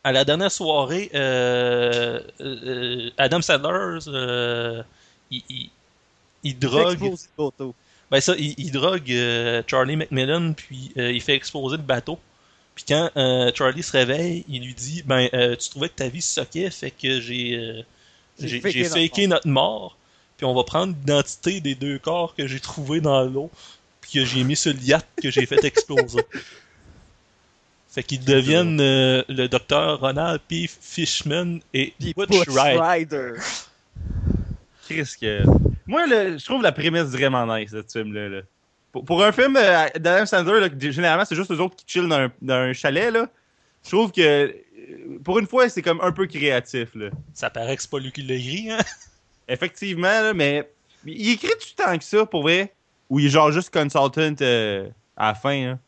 à la dernière soirée, euh, euh, Adam Sandler, euh, il, il, il drogue, ben ça, il, il drogue euh, Charlie McMillan, puis euh, il fait exploser le bateau. Puis quand euh, Charlie se réveille, il lui dit, ben, euh, tu trouvais que ta vie suckait, fait que j'ai, euh, J'ai j'ai faké j'ai notre faké notre mort, puis on va prendre l'identité des deux corps que j'ai trouvés dans l'eau, que j'ai mis sur le yacht que j'ai fait exploser. fait qu'ils deviennent euh, le docteur Ronald P. Fishman et Butch Butch Wright. Rider. Chris, que... Moi, le- je trouve la prémisse vraiment nice de ce film-là. là. Pour, pour un film euh, d'Adam Sandler, là, généralement, c'est juste eux autres qui chillent dans un, dans un chalet, là. Je trouve que, euh, pour une fois, c'est comme un peu créatif, là. Ça paraît que c'est pas lui qui l'a écrit, hein? Effectivement, là, mais il écrit tout tant que ça, pour vrai? Ou il est genre juste consultant euh, à la fin, hein?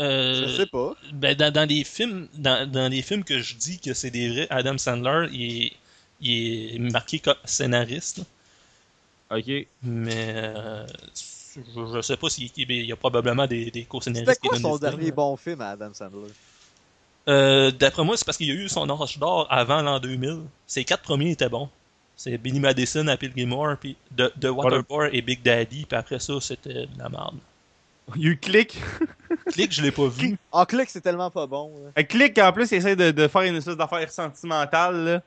Euh, Je sais pas. Ben, dans, dans les films, dans, dans les films que je dis que c'est des vrais, Adam Sandler, il est, il est marqué comme scénariste. là. Ok. Mais euh, je, je sais pas s'il il y a probablement des, des co-scénaristes C'était quoi son dernier bon film à Adam Sandler? Euh, D'après moi, c'est parce qu'il y a eu son âge d'or avant l'an 2000. Ses quatre premiers étaient bons. C'est Billy Madison, Happy Gilmore, puis The, The Waterboy et Big Daddy, puis après ça, c'était de la merde. Il y a eu Click. Click, je l'ai pas vu. En clic, c'est tellement pas bon. là. Euh, Click, en plus, il essaie de, de faire une espèce d'affaire sentimentale, là.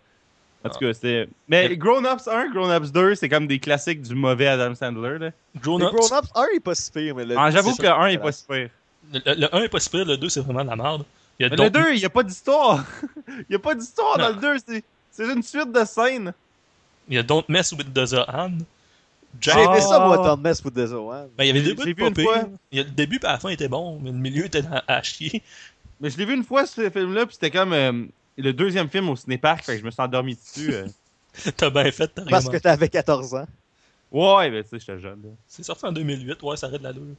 En tout cas, c'était. Mais Grown Ups 1, Grown Ups 2, c'est comme des classiques du mauvais Adam Sandler, là. Grown Le Ups, Grown Ups 1 est pas si pire, mais le Ah, J'avoue que le ça. 1 est pas super. le, le 1 est pas super, le 2 c'est vraiment de la merde. Il y a Mais donc- le 2, il n'y a pas d'histoire. Il n'y a pas d'histoire dans le 2. c'est- C'est une suite de scènes. Il y a Don't Mess with the Zohan. J'ai aimé ça, moi. Don't Mess with the Zohan. ben, il y avait deux bouts de. Il y a- Le début et la fin était bon, mais le milieu était à, à chier. Mais je l'ai vu une fois, ce film-là, puis c'était comme euh, le deuxième film au cinépark, fait que je me suis endormi dessus. euh. T'as bien fait, t'as Parce que t'avais 14 ans. Ouais, ben tu sais, j'étais jeune. là. C'est sorti en 2008, ouais, ça arrête la l'allure.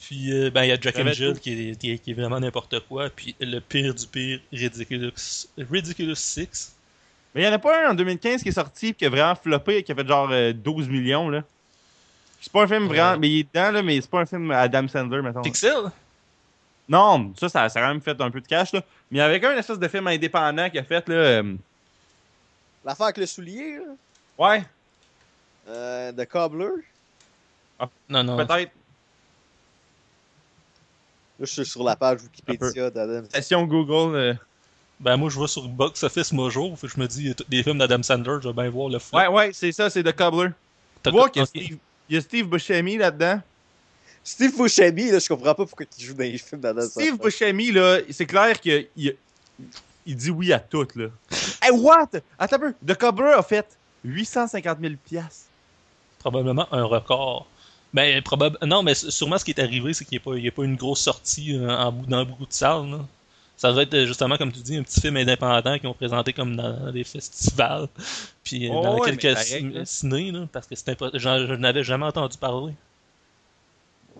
Puis, euh, ben, il y a Jack and Jill tout. qui est, qui, est, qui est vraiment n'importe quoi. Puis, le pire du pire, Ridiculous, Ridiculous 6. Mais il n'y en a pas un en 2015 qui est sorti, qui a vraiment floppé, qui a fait genre euh, 12 millions, là. C'est pas un film Ouais. vraiment. Mais il est dedans, là, mais c'est pas un film Adam Sandler, mettons. Pixel? Non, ça, ça, ça a quand même fait un peu de cash, là. Mais il y avait un espèce de film indépendant qui a fait, là. euh, L'affaire avec le soulier, là, Ouais, euh, de Cobbler? Non, non. peut-être. Là, je suis sur la page Wikipédia d'Adam. Session Google. euh. Ben, moi, je vois sur Box Office Mojo, fait je me dis, il y a tous des films d'Adam Sandler, je vais bien voir le flop. Ouais, ouais, c'est ça, c'est The Cobbler. Tu vois qu'il y a. Steve, Buscemi là-dedans. Steve Buscemi, là, je comprends pas pourquoi il joue dans les films d'Adam Sandler. Steve Buscemi, là, c'est clair qu'il il, il dit oui à tout, là. Hey, what? Attends un peu. The Cobbler a fait 850 000 piastres. probablement un record. Ben, probable... Non, mais sûrement ce qui est arrivé, c'est qu'il n'y a, pas- il y a pas une grosse sortie euh, en bout, dans beaucoup de salles. Ça va être euh, justement, comme tu dis, un petit film indépendant qu'ils ont présenté comme dans des festivals, puis euh, Oh, dans ouais, mais quelques ciné, là, parce que je n'avais jamais entendu parler.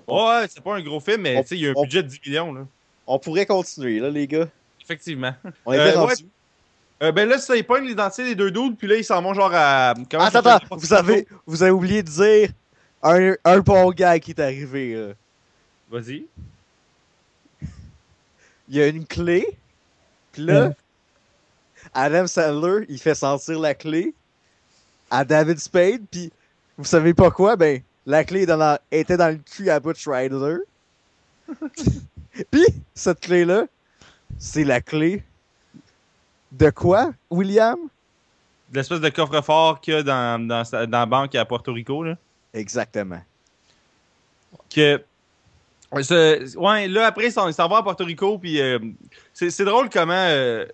Ouais, c'est pas un gros film, mais On- tu sais, il y a un on- budget de 10 millions, là. On pourrait continuer, là, les gars. Effectivement. On est Euh, bien ouais. Euh, ben là, ça, pognent l'identité des deux dudes, puis là, ils s'en vont genre à. comment Attends, ça attends, vous avez, vous avez oublié de dire un, un bon gars qui est arrivé. là. Vas-y. Il y a une clé. Puis là, Mm. Adam Sandler, il fait sentir la clé à David Spade. Puis vous savez pas quoi? Ben, la clé est dans la- était dans le cul à Butch Rider. puis, cette clé-là, c'est la clé de quoi, William? De L'espèce de coffre-fort qu'il y a dans, dans, dans la banque à Porto Rico. Là. Exactement. que ce- ouais là après ça s'en va à Porto Rico puis euh, c'est c'est drôle comment euh,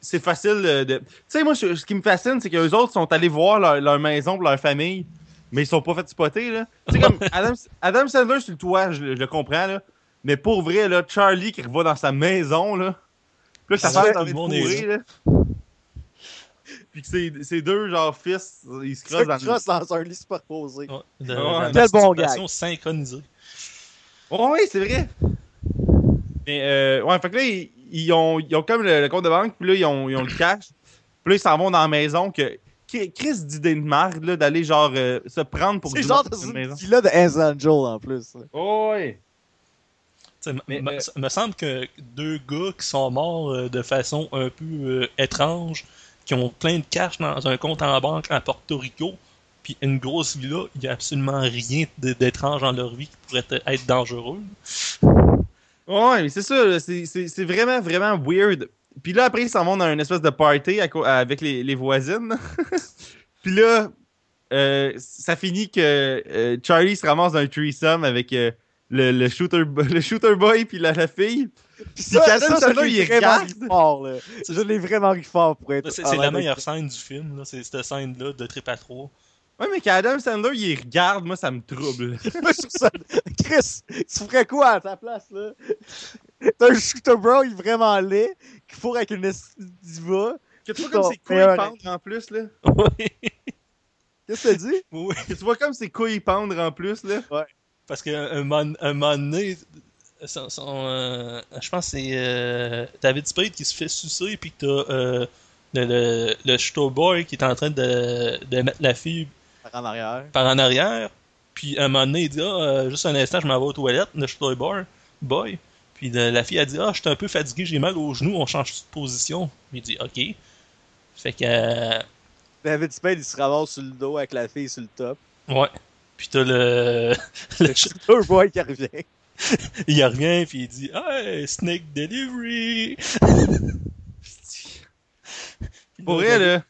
c'est facile de, de- tu sais moi je- ce qui me fascine c'est que les autres sont allés voir leur, leur maison pour leur famille mais ils sont pas fait spotter là tu sais comme Adam, Adam Sandler sur le toit je, le- je le comprends là mais pour vrai là Charlie qui va dans sa maison là puis là que sa Ah, femme tout a le envie de là puis que ses, ses deux genre fils ils se Ça crossent dans dans un lit superposé. Ouais, de, Ouais. Quel bon masturbation synchronisée. Oh, oui, c'est vrai. Mais, euh, ouais, fait que là, ils, ils ont, ils ont comme le, le compte de banque, puis là, ils ont, ils ont le cash. Puis là, ils s'en vont dans la maison. que Chris d'idée de marde, là, d'aller, genre, euh, se prendre pour C'est genre dans une maison. villa de Hells Angel en plus. là. Oh, ouais. Tu sais, m- Mais, euh, ça me semble que deux gars qui sont morts euh, de façon un peu euh, étrange, qui ont plein de cash dans un compte en banque à Porto Rico, puis une grosse villa, il n'y a absolument rien d'étrange dans leur vie qui pourrait être- dangereux. Ouais, mais c'est ça, là, c'est vraiment, vraiment weird. Puis là, après, ils s'en vont dans une espèce de party à avec les, les voisines. Puis là, euh, ça finit que euh, Charlie se ramasse dans un threesome avec euh, le, le, shooter, le shooter boy puis la, la fille. Puis Puis qu'Adam Sandler, je il l'ai vraiment regarde. fort, là. Je l'ai vraiment ri fort pour être. C'est la meilleure scène du film, là, c'est cette scène-là de Trip à 3. Ouais, mais qu'Adam Sandler, il regarde, moi, ça me trouble. Chris, tu ferais quoi à ta place, là? T'as un shooter bro, il est vraiment laid, qui fourre avec une diva. Que tu vois comme ses couilles pendre en plus, là. Oui, Qu'est-ce que t'as dit? oui. Que tu vois comme ses couilles pendre en plus, là. Parce qu'un un, mon- un moment donné, son- son, euh, je pense que c'est euh, David Spade qui se fait sucer, puis que t'as euh, le, le, le shooter boy qui est en train de, de mettre la fille Par en arrière. par en arrière. Puis un moment donné, il dit Ah, euh, juste un instant, je m'en vais aux toilettes, le shooter boy. boy. Puis la fille a dit Ah, je suis un peu fatigué, j'ai mal aux genoux, on change de position. Il dit Ok. Fait que. euh, David Spade, il se ramasse sur le dos avec la fille sur le top. ouais. Puis t'as le. le boy qui revient. il revient, puis il dit Hey, Snake Delivery Pour là, vrai, David- là.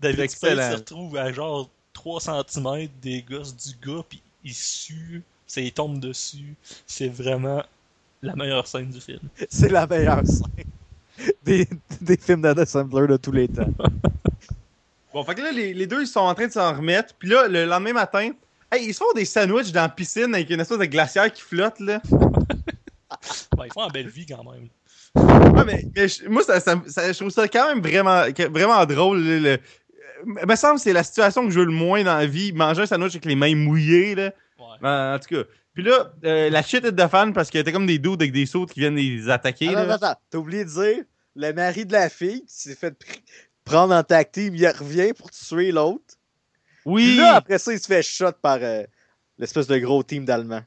David Spade se retrouve à genre 3 cm des gosses du gars, puis il sue, ça il tombe dessus. C'est vraiment la meilleure scène du film. C'est la meilleure scène des, des films d'Adam Sandler de tous les temps. Bon, fait que là, les, les deux, ils sont en train de s'en remettre. Puis là, le lendemain matin, hey, ils se font des sandwichs dans la piscine avec une espèce de glacière qui flotte, là. Ben, ils font une belle vie quand même. Ouais, mais, moi, ça, ça- ça- je trouve ça quand même vraiment, vraiment drôle. le- Il me semble que c'est la situation que je veux le moins dans la vie. Manger un sandwich avec les mains mouillées, là. Ouais. En, en tout cas. Puis là, euh, la shit est de fan parce que t'as comme des dudes avec des sauts qui viennent les attaquer. Attends, là. attends, attends. T'as oublié de dire, le mari de la fille qui s'est fait pr- prendre en team, il revient pour tuer l'autre. Puis Oui, là, après ça, il se fait shot par euh, l'espèce de gros team d'Allemands.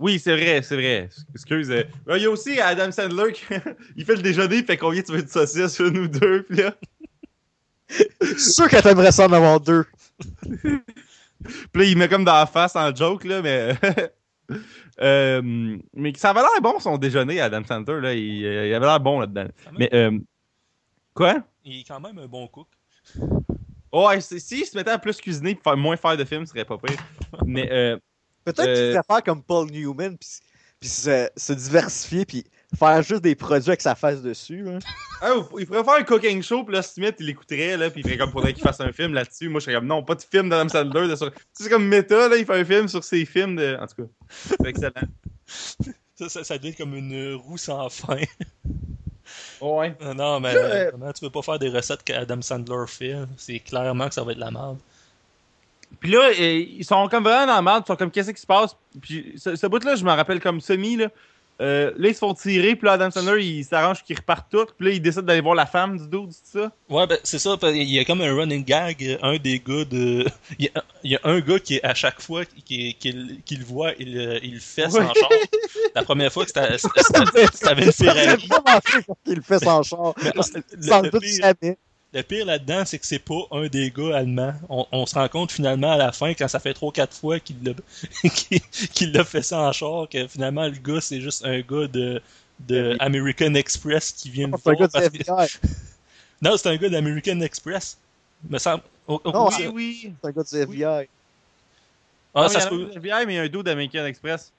oui, c'est vrai, c'est vrai. Excuse. euh. Il y a aussi Adam Sandler qui il fait le déjeuner, il fait combien tu veux de saucisses, une ou deux, puis là. Je suis sûr qu'elle t'aimerait ça en avoir deux. Puis là, il met comme dans la face en joke, là, mais. euh, mais ça avait l'air bon son déjeuner, Adam Sandler, là. Il, euh, il avait l'air bon là-dedans. Mais, euh, quoi? Il est quand même un bon cook. Ouais, c'est- s'il se mettait à plus cuisiner et faire moins faire de films, ce serait pas pire. Mais, euh, Peut-être Euh, qu'il pourrait faire comme Paul Newman, puis, puis se, se diversifier, puis faire juste des produits avec sa face dessus. hein. ah, il pourrait faire un cooking show, puis là, Smith, il l'écouterait, là, puis il ferait comme faudrait qu'il fasse un film là-dessus. Moi, je serais comme, non, pas de film d'Adam Sandler. de sur- Tu sais, C'est comme méta, là, il fait un film sur ses films de. En tout cas, c'est excellent. Ça, ça, ça devient comme une roue sans fin. Ouais. Non, non, mais Euh, vraiment, tu peux pas faire des recettes qu'Adam Sandler fait. C'est clairement que ça va être de la merde. Puis là, euh, ils sont comme vraiment dans la merde. Ils sont comme, qu'est-ce qui se passe? Puis ce, ce bout-là, je me rappelle comme semi, là. Euh, là, ils se font tirer, puis là, Adam Sandler, il s'arrange qu'ils repartent tous, puis là, il décide d'aller voir la femme du dude, c'est ça? Ouais, ben, c'est ça. Il y a comme un running gag. Un des gars de. Il y a, il y a un gars qui, à chaque fois qu'il qu'il qu'il le voit, il, euh, il le fait sans Ouais. char. La première fois que c'était- avec une Ferrari. qu'il le fait sans char. Mais, Sans le, jamais. Le pire là-dedans, c'est que c'est pas un des gars allemands. On, on se rend compte finalement à la fin, quand ça fait 3-4 fois qu'il l'a fait sans char, que finalement le gars, c'est juste un gars de, de American Express qui vient un voir. que-. Non, c'est un gars d'American Express. Me semble. Oh, oh, Non, oui. Oui, oui. C'est un gars du FBI. Ah, Non, ça se en peut. FBI, mais il y a un dude d'American Express.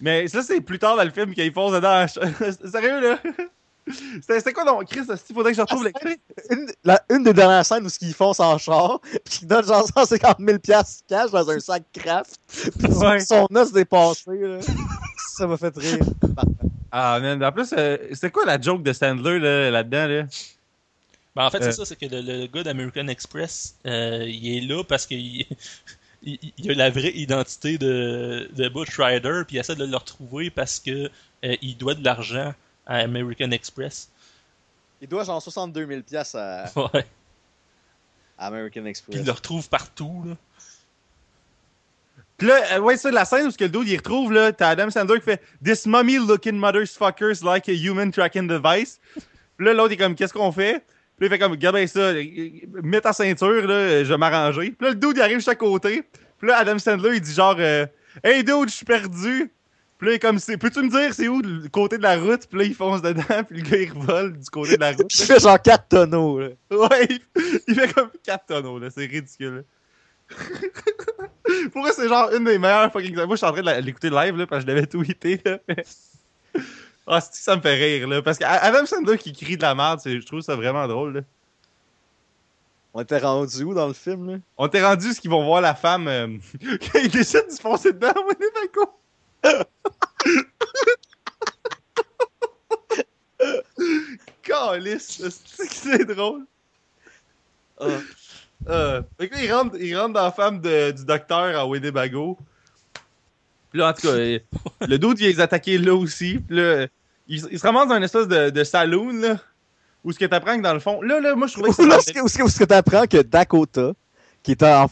Mais ça, c'est plus tard dans le film qu'il fonce dedans. Sérieux, là? C'était quoi, donc, Chris? Il faudrait que je retrouve Ah, les... Une, la- une des dernières scènes où ce qu'ils font sans char, puis qu'ils donnent genre 150 000 piastres cash dans un sac craft, puis Ouais. son os dépassé, là. Ça m'a fait rire. Ah, man. En plus, euh, c'était quoi la joke de Sandler, là, là-dedans, là? Ben, en fait, Euh. c'est ça, c'est que le, le gars d'American Express, euh, il est là parce qu'il il, il a la vraie identité de, de Butch Rider, puis il essaie de le retrouver parce que euh, il doit de l'argent à American Express. Il doit genre 62 000 piastres à, Ouais. à American Puis Express. il le retrouve partout, là. Puis là, euh, ouais, ça, la scène où que le dude, il retrouve, là, t'as Adam Sandler qui fait « This mummy looking motherfuckers like a human tracking device ». Puis là, l'autre est comme « Qu'est-ce qu'on fait? » Puis là, il fait comme « Regarde bien ça, euh, mets ta ceinture, là, je vais m'arranger. » Puis là, le dude, il arrive juste à côté. Puis là, Adam Sandler, il dit genre euh, Hey dude, je suis perdu! » Puis là, est comme c'est Peux-tu me dire c'est où le côté de la route? » Puis là, il fonce dedans, puis le gars, il revole du côté de la route. Il fait genre 4 tonneaux, là. Ouais, il, il fait comme 4 tonneaux, là. C'est ridicule. Pour moi, c'est genre une des meilleures fucking. Moi, je suis en train de l'écouter live, là, parce que je l'avais tweeté, là. mais- Ah, c'est ça me fait rire, là? Parce que Adam Sandler qui crie de la merde, je trouve ça vraiment drôle, là. On était rendu où dans le film, là? On t'est rendu ce qu'ils vont voir la femme. euh, quand ils décident de se foncer dedans, Winnebago. Calice, c'est que c'est drôle. Ah. Euh, fait que là, il rentre, il rentre dans la femme de- du docteur à Winnebago. Puis là, en tout cas, le doute vient les attaquer là aussi. Puis là, il, il se ramasse dans une espèce de, de saloon, là. Où ce que t'apprends que dans le fond. Là, là, moi, je trouvais que Où là, où est-ce que- t'apprends que Dakota, qui est en,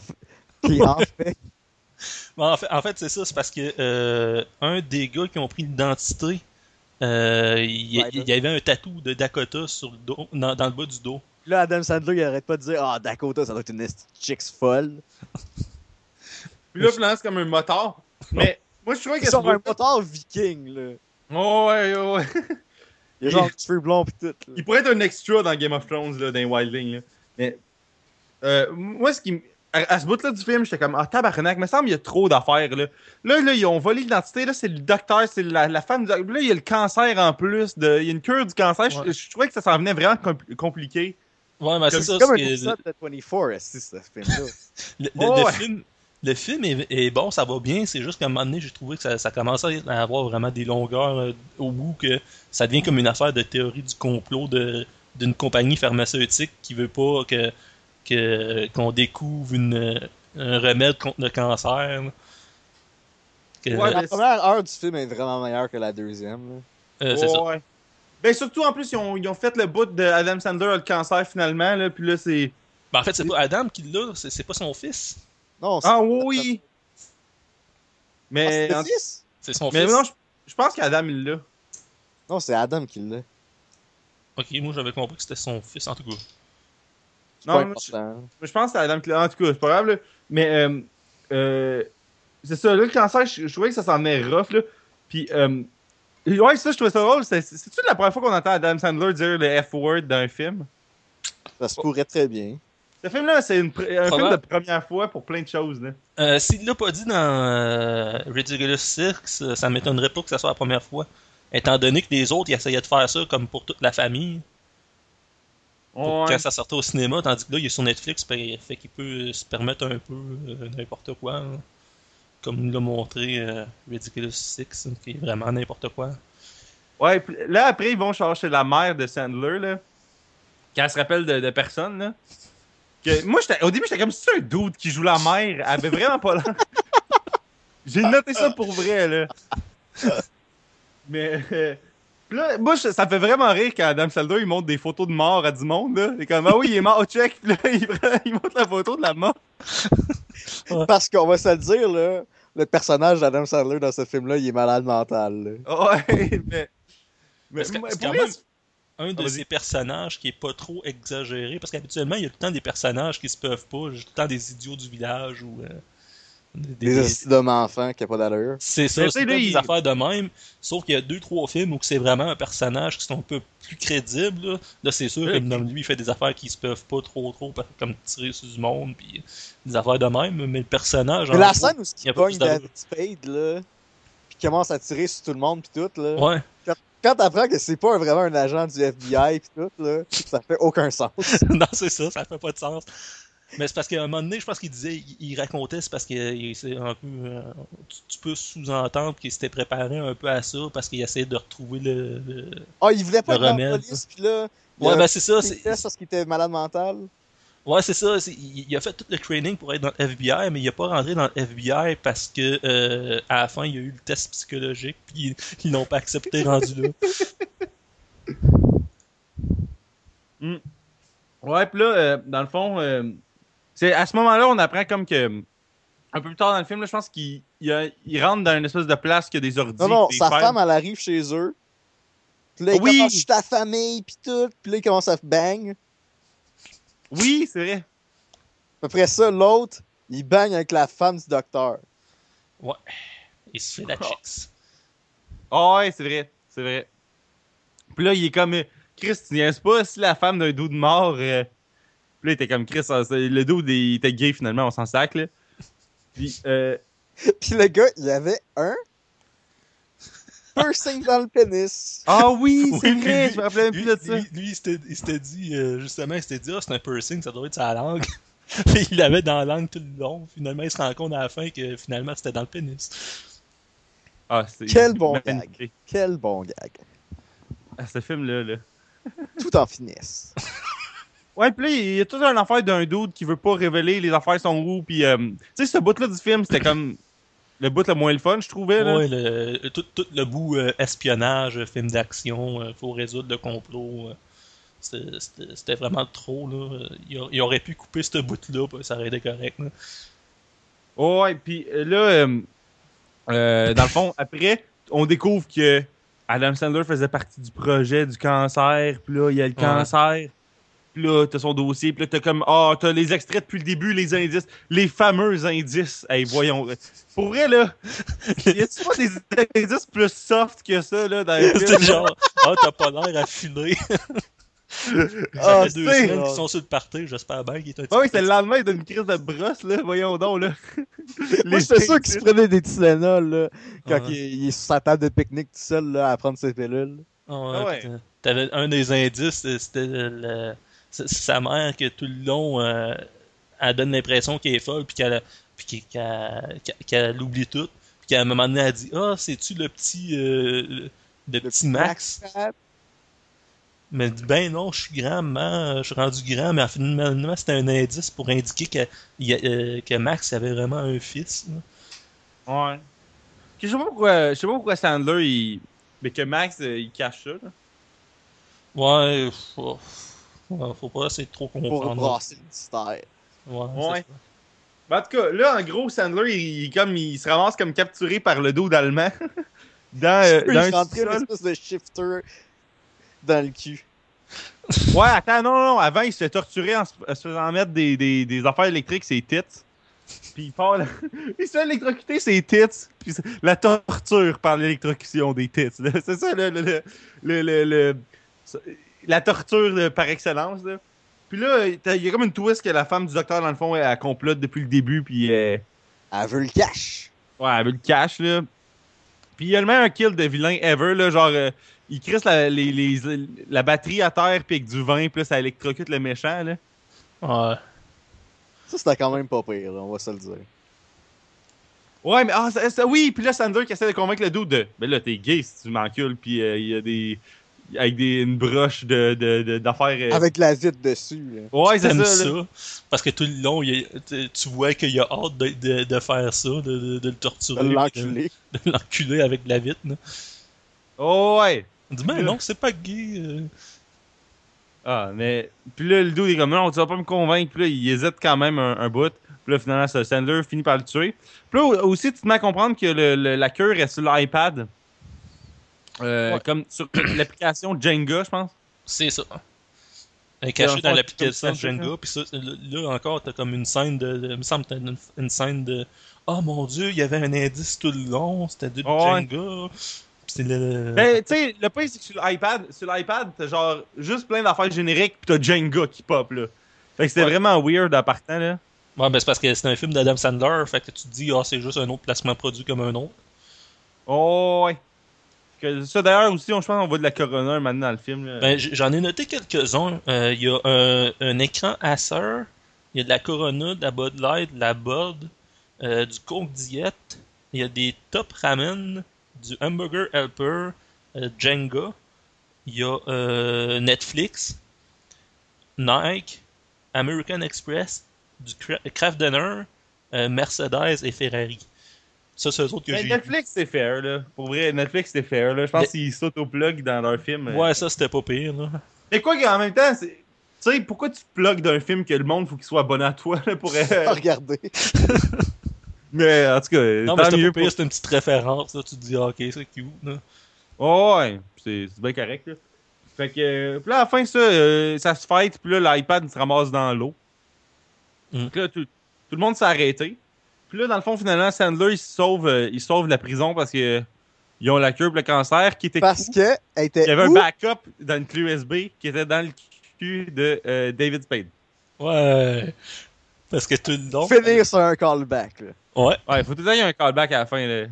qui est en fait en fait, en fait, c'est ça, c'est parce que euh, un des gars qui ont pris l'identité, euh, il, Ouais, il y avait un tatou de Dakota sur le dos, dans, dans le bas du dos. Là, Adam Sandler, il arrête pas de dire Ah, Dakota, ça doit être une chicks folle. Puis là, finalement, c'est comme un motard. Mais moi, je trouvais que C'est un bout- moteur viking, là. Oh, ouais, ouais, ouais. Il a genre cheveux blonds pis tout. là. Il pourrait être un extra dans Game of Thrones, là, dans Wildling. Là. Mais euh, moi, ce qui à, à ce bout-là du film, j'étais comme Ah, tabarnak, me semble qu'il y a trop d'affaires. Là. là, là, ils ont volé l'identité. Là, c'est le docteur, c'est la, la femme du docteur. Là, il y a le cancer en plus. De, il y a une cure du cancer. Je- Ouais. Je, trouvais que ça s'en venait vraiment compl- compliqué. Ouais, mais c'est ça. C'est comme un épisode de 24, esti, ce film-là? le, le- Oh, le ouais. film, le film est, est bon, ça va bien. C'est juste qu'à un moment donné, j'ai trouvé que ça, ça commençait à avoir vraiment des longueurs euh, au bout, que ça devient comme une affaire de théorie du complot de d'une compagnie pharmaceutique qui veut pas que que- qu'on découvre une, un remède contre le cancer. là. Que- Ouais, la mais- première heure du film est vraiment meilleure que la deuxième. euh, c'est ça. Ben, surtout, en plus, ils ont, ils ont fait le bout de Adam Sandler a le cancer finalement. Là, puis là, c'est. Ben, en fait, c'est pas Adam qui l'a, c'est c'est pas son fils. Non, Ah, oui! Ah, Mais, fils? C'est son mais fils. non, je, je pense qu'Adam, il l'a. Non, c'est Adam qui l'a. Ok, moi j'avais compris que c'était son fils en tout cas. Non, pas moi, important. Mais Je pense que c'est Adam Cla- En tout cas, c'est pas grave. Là. Mais euh, euh, c'est ça, là, le cancer, je, je trouvais que ça s'en venait rough. Là. Puis, euh, ouais, ça, je trouvais ça drôle. C'est- C'est-tu la première fois qu'on entend Adam Sandler dire le F-word dans un film? Ça se pourrait très bien. Ce film-là, c'est un film de première fois pour plein de choses. Là. Euh, S'il l'a pas dit dans euh, Ridiculous Six, euh, ça m'étonnerait pas que ça soit la première fois. Étant donné que les autres, ils essayaient de faire ça comme pour toute la famille. Pour Ouais. Quand ça sortait au cinéma, tandis que là, il est sur Netflix, fait, fait qu'il peut se permettre un peu euh, n'importe quoi. hein. Comme nous l'a montré euh, Ridiculous Six, hein, qui est vraiment n'importe quoi. Ouais, là, après, ils vont chercher la mère de Sandler, là. Quand elle se rappelle de, de personne, là. Que, moi, au début, j'étais comme si un dude qui joue la mère. Elle avait vraiment pas l'air. J'ai noté ça pour vrai, là. Mais. euh, là, moi, je- ça me fait vraiment rire quand Adam Sandler il montre des photos de mort à du monde. Là. Et comme, ah oui, il est mort, check. Puis là, il, montre la photo de la mort. Parce qu'on va se le dire, là, le personnage d'Adam Sandler dans ce film-là, il est malade mental. là. Ouais, mais. Mais c'est quand même un de ces personnages qui est pas trop exagéré. Parce qu'habituellement, il y a tout le temps des personnages qui se peuvent pas. Tout le temps des idiots du village ou. euh, des- Des des- d'hommes enfants qui a pas d'allure. C'est ça, c'est des il- affaires de même. Sauf qu'il y a deux, trois films où c'est vraiment un personnage qui sont un peu plus crédible. Là, Là, c'est sûr que lui, il fait des affaires qui se peuvent pas trop, trop, comme tirer sur du monde, puis des affaires de même. Mais le personnage. Mais la gros, scène où il y il a pas pogne. David Spade, là, pis commence à tirer sur tout le monde pis tout, là. Ouais. Quand t'apprends que c'est pas vraiment un agent du FBI pis tout, là, ça fait aucun sens. non, c'est ça, ça fait pas de sens. Mais c'est parce qu'à un moment donné, je pense qu'il disait, il, racontait, c'est parce que c'est un peu. euh, tu, tu peux sous-entendre qu'il s'était préparé un peu à ça parce qu'il essayait de retrouver le. le- Ah, il voulait pas Le être dans remède. la police pis là, il Ouais, ben c'est ça. c'est- parce qu'il était malade mental. Ouais, c'est ça. Il, il a fait tout le training pour être dans le FBI, mais il a pas rentré dans le FBI parce que euh, à la fin, il y a eu le test psychologique, puis ils, ils l'ont pas accepté rendu là. Ouais, pis là, euh, dans le fond, euh, c'est à ce moment-là, on apprend comme que. Un peu plus tard dans le film, là, je pense qu'il il a- il rentre dans une espèce de place qui a des ordi. Non, non, sa femme, elle arrive chez eux. Pis là, il Oui. commence, je suis ta famille pis tout. Pis là, il commence à bang. Oui, c'est vrai. Après ça, l'autre, il bang avec la femme du docteur. Il se fait la chicks. Ah ouais, c'est vrai. C'est vrai. Puis là, il est comme. euh, Chris, tu pas si la femme d'un dos de mort. euh, Puis là, il était comme Chris. ah, Le dos, il était gay finalement, on s'en sac, là. Puis, euh, Pis le gars, il avait un piercing dans le pénis. Ah oui, c'est Oui, vrai, lui- je me rappelais même plus de ça. lui, lui, il s'était il s'était dit, euh, justement, il s'était dit, ah, c'est un piercing, ça doit être sa langue. Puis il l'avait dans la langue tout le long. Finalement, il se rend compte à la fin que finalement, c'était dans le pénis. Ah, c'est Quel bon magnifique. Quel bon gag. Ah, ce film-là, là. Tout en finesse. Ouais, puis là, il y a toute une affaire d'un dude qui veut pas révéler les affaires sont où, puis euh, tu sais, ce bout-là du film, c'était comme le bout le moins le fun, je trouvais, là. Ouais, le, tout, tout le bout euh, espionnage, euh, film d'action, euh, faut résoudre le complot. c'était- vraiment trop, là. Il, aurait pu couper ce bout-là, puis ça aurait été correct. là. Ouais, puis là, dans le fond, après, on découvre que Adam Sandler faisait partie du projet du cancer, puis là, il y a le Ouais. Puis là, t'as son dossier, puis là, t'as comme, ah, t'as les extraits depuis le début, les indices, les fameux indices. Hey, voyons. Pour vrai, là, y a-tu pas des indices plus soft que ça, là, dans le C'était film? genre, ah, t'as pas l'air affiné. Ça Ah, fait deux c'est- semaines qu'ils sont sur le party, j'espère bien qu'il est un petit Ah oui, peu c'est le lendemain d'une crise de brosse, là. Voyons donc, là. Moi, j'étais sûr qu'il se prenait des Tylenol, là, quand il, il est sur sa table de pique-nique tout seul, là, à prendre ses pilules. Ah ouais, Ah ouais. puis, euh, T'avais un des indices, euh, c'était le- sa mère que tout le long, euh, elle donne l'impression qu'elle est folle, puis qu'elle qu'elle qu'elle- qu'elle oublie tout, puis qu'à un moment donné, elle dit Ah, c'est-tu le petit, euh, le, le petit Max? Mais elle dit Ben non, je suis grand, maman, je suis rendu grand, mais finalement, c'était un indice pour indiquer que, il y a- euh, que Max avait vraiment un fils. là. Ouais. Je sais pas pourquoi, je sais pas pourquoi Sandler, il... Mais que Max, il cache ça, là. Ouais, ouais, faut pas essayer de trop Pour comprendre. brasser mystère. Ouais. Ben, en tout cas, là, en gros, Sandler, il, il- comme, il se ramasse comme capturé par le dos d'Allemand. dans, euh, il dans un une espèce de shifter dans le cul. Ouais, attends, non, non, avant, il se fait torturer en se, faisant mettre des, des, des affaires électriques ses tits. Puis il part, là- il se fait électrocuter ses tits. Puis la torture par l'électrocution des tits. C'est ça, le, le, le, le, le- le- la torture là, par excellence. Là. Puis là, il y a comme une twist que la femme du docteur, dans le fond, elle, elle complote depuis le début. Puis euh, Elle veut le cash. ouais, elle veut le cash, là. Puis il y a le meilleur kill de vilain ever, là. Genre, euh, il crisse la, les, les- la batterie à terre, puis avec du vin, puis là, ça électrocute le méchant, là. Ouais. Ça, c'était quand même pas pire, là, on va se le dire. Ouais, mais ah, ça, ça- oui, puis là, Sander qui essaie de convaincre le dude de. Ben là, t'es gay si tu m'encules, puis euh, il y a des. Avec des, une broche de, de, de- d'affaires. euh, Avec la vitre dessus, là. Ouais, c'est ça. ça, parce que tout le long, il y a- tu- vois qu'il a hâte de, de, de faire ça, de, de, de le torturer, De l'enculer. de, de l'enculer avec de la vitre. là. Oh ouais! On dit, ben non, c'est pas gay. euh. Ah, mais. Puis là, le dos, il est comme, non, tu vas pas me convaincre. Puis là, il hésite quand même un, un bout. Puis là, finalement, Sandler finit par le tuer. Puis là, au- aussi, tu te mets à comprendre que le, le- la cure est sur l'iPad. Euh, Ouais. Comme sur l'application Jenga, je pense. C'est ça. Elle est Dans l'application Jenga, puis ça, là encore, t'as comme une scène de. de- il me semble que t'as une, une scène de. Oh mon dieu, il y avait un indice tout le long, c'était de Ouais. Jenga. Puis c'est le. Ben, tu sais, le pire, c'est que sur l'iPad, sur l'iPad, t'as genre juste plein d'affaires génériques, pis t'as Jenga qui pop, là. Fait que c'était Ouais. vraiment weird en partant, là. Ouais, ben c'est parce que c'est un film d'Adam Sandler, fait que tu te dis, ah, c'est juste un autre placement produit comme un autre. Oh, ouais. Ça, d'ailleurs, aussi, on, je pense qu'on voit de la Corona maintenant dans le film. Ben, j'en ai noté quelques-uns. Euh, Il y a un, un écran Acer, il y a de la Corona, de la Bud Light, de la Bud, euh, du Coke Diet, il y a des Top Ramen, du Hamburger Helper, euh, Jenga, il y a Netflix, Nike, American Express, du Kraft Dinner, Mercedes et Ferrari. Ça, c'est eux autres que j'ai Netflix, c'est fair, là. Pour vrai, Netflix, c'est fair, là. Je pense Mais- qu'ils s'auto-plug dans leur film. Ouais, ça, c'était pas pire, là. Mais quoi qu'en même temps, c'est. Tu sais, pourquoi tu plugs d'un film que le monde faut qu'il soit abonné à toi, là, pour. Regarder. mais en tout cas, Non, mais tant c'était mieux pas pire, pour. c'était une petite référence, là. Tu te dis, ah, ok, c'est cute, là. Oh, ouais, c'est c'est bien correct, là. Fait que. euh, Puis là, à la fin, ça, euh, ça se fight, puis là, l'iPad se ramasse dans l'eau. Mm. Donc là, tout, tout le monde s'est arrêté. Puis là, dans le fond, finalement, Sandler, il sauve, euh, il sauve la prison parce que. euh, Ils ont la cure pour le cancer qui était Parce cool. que elle était. Il y avait un backup dans une clé USB qui était dans le cul de euh, David Spade. Ouais. Parce que tout le long. Finir sur un callback. Là. Ouais. Ouais, faut tout le temps qu'il y ait un callback à la fin. Là.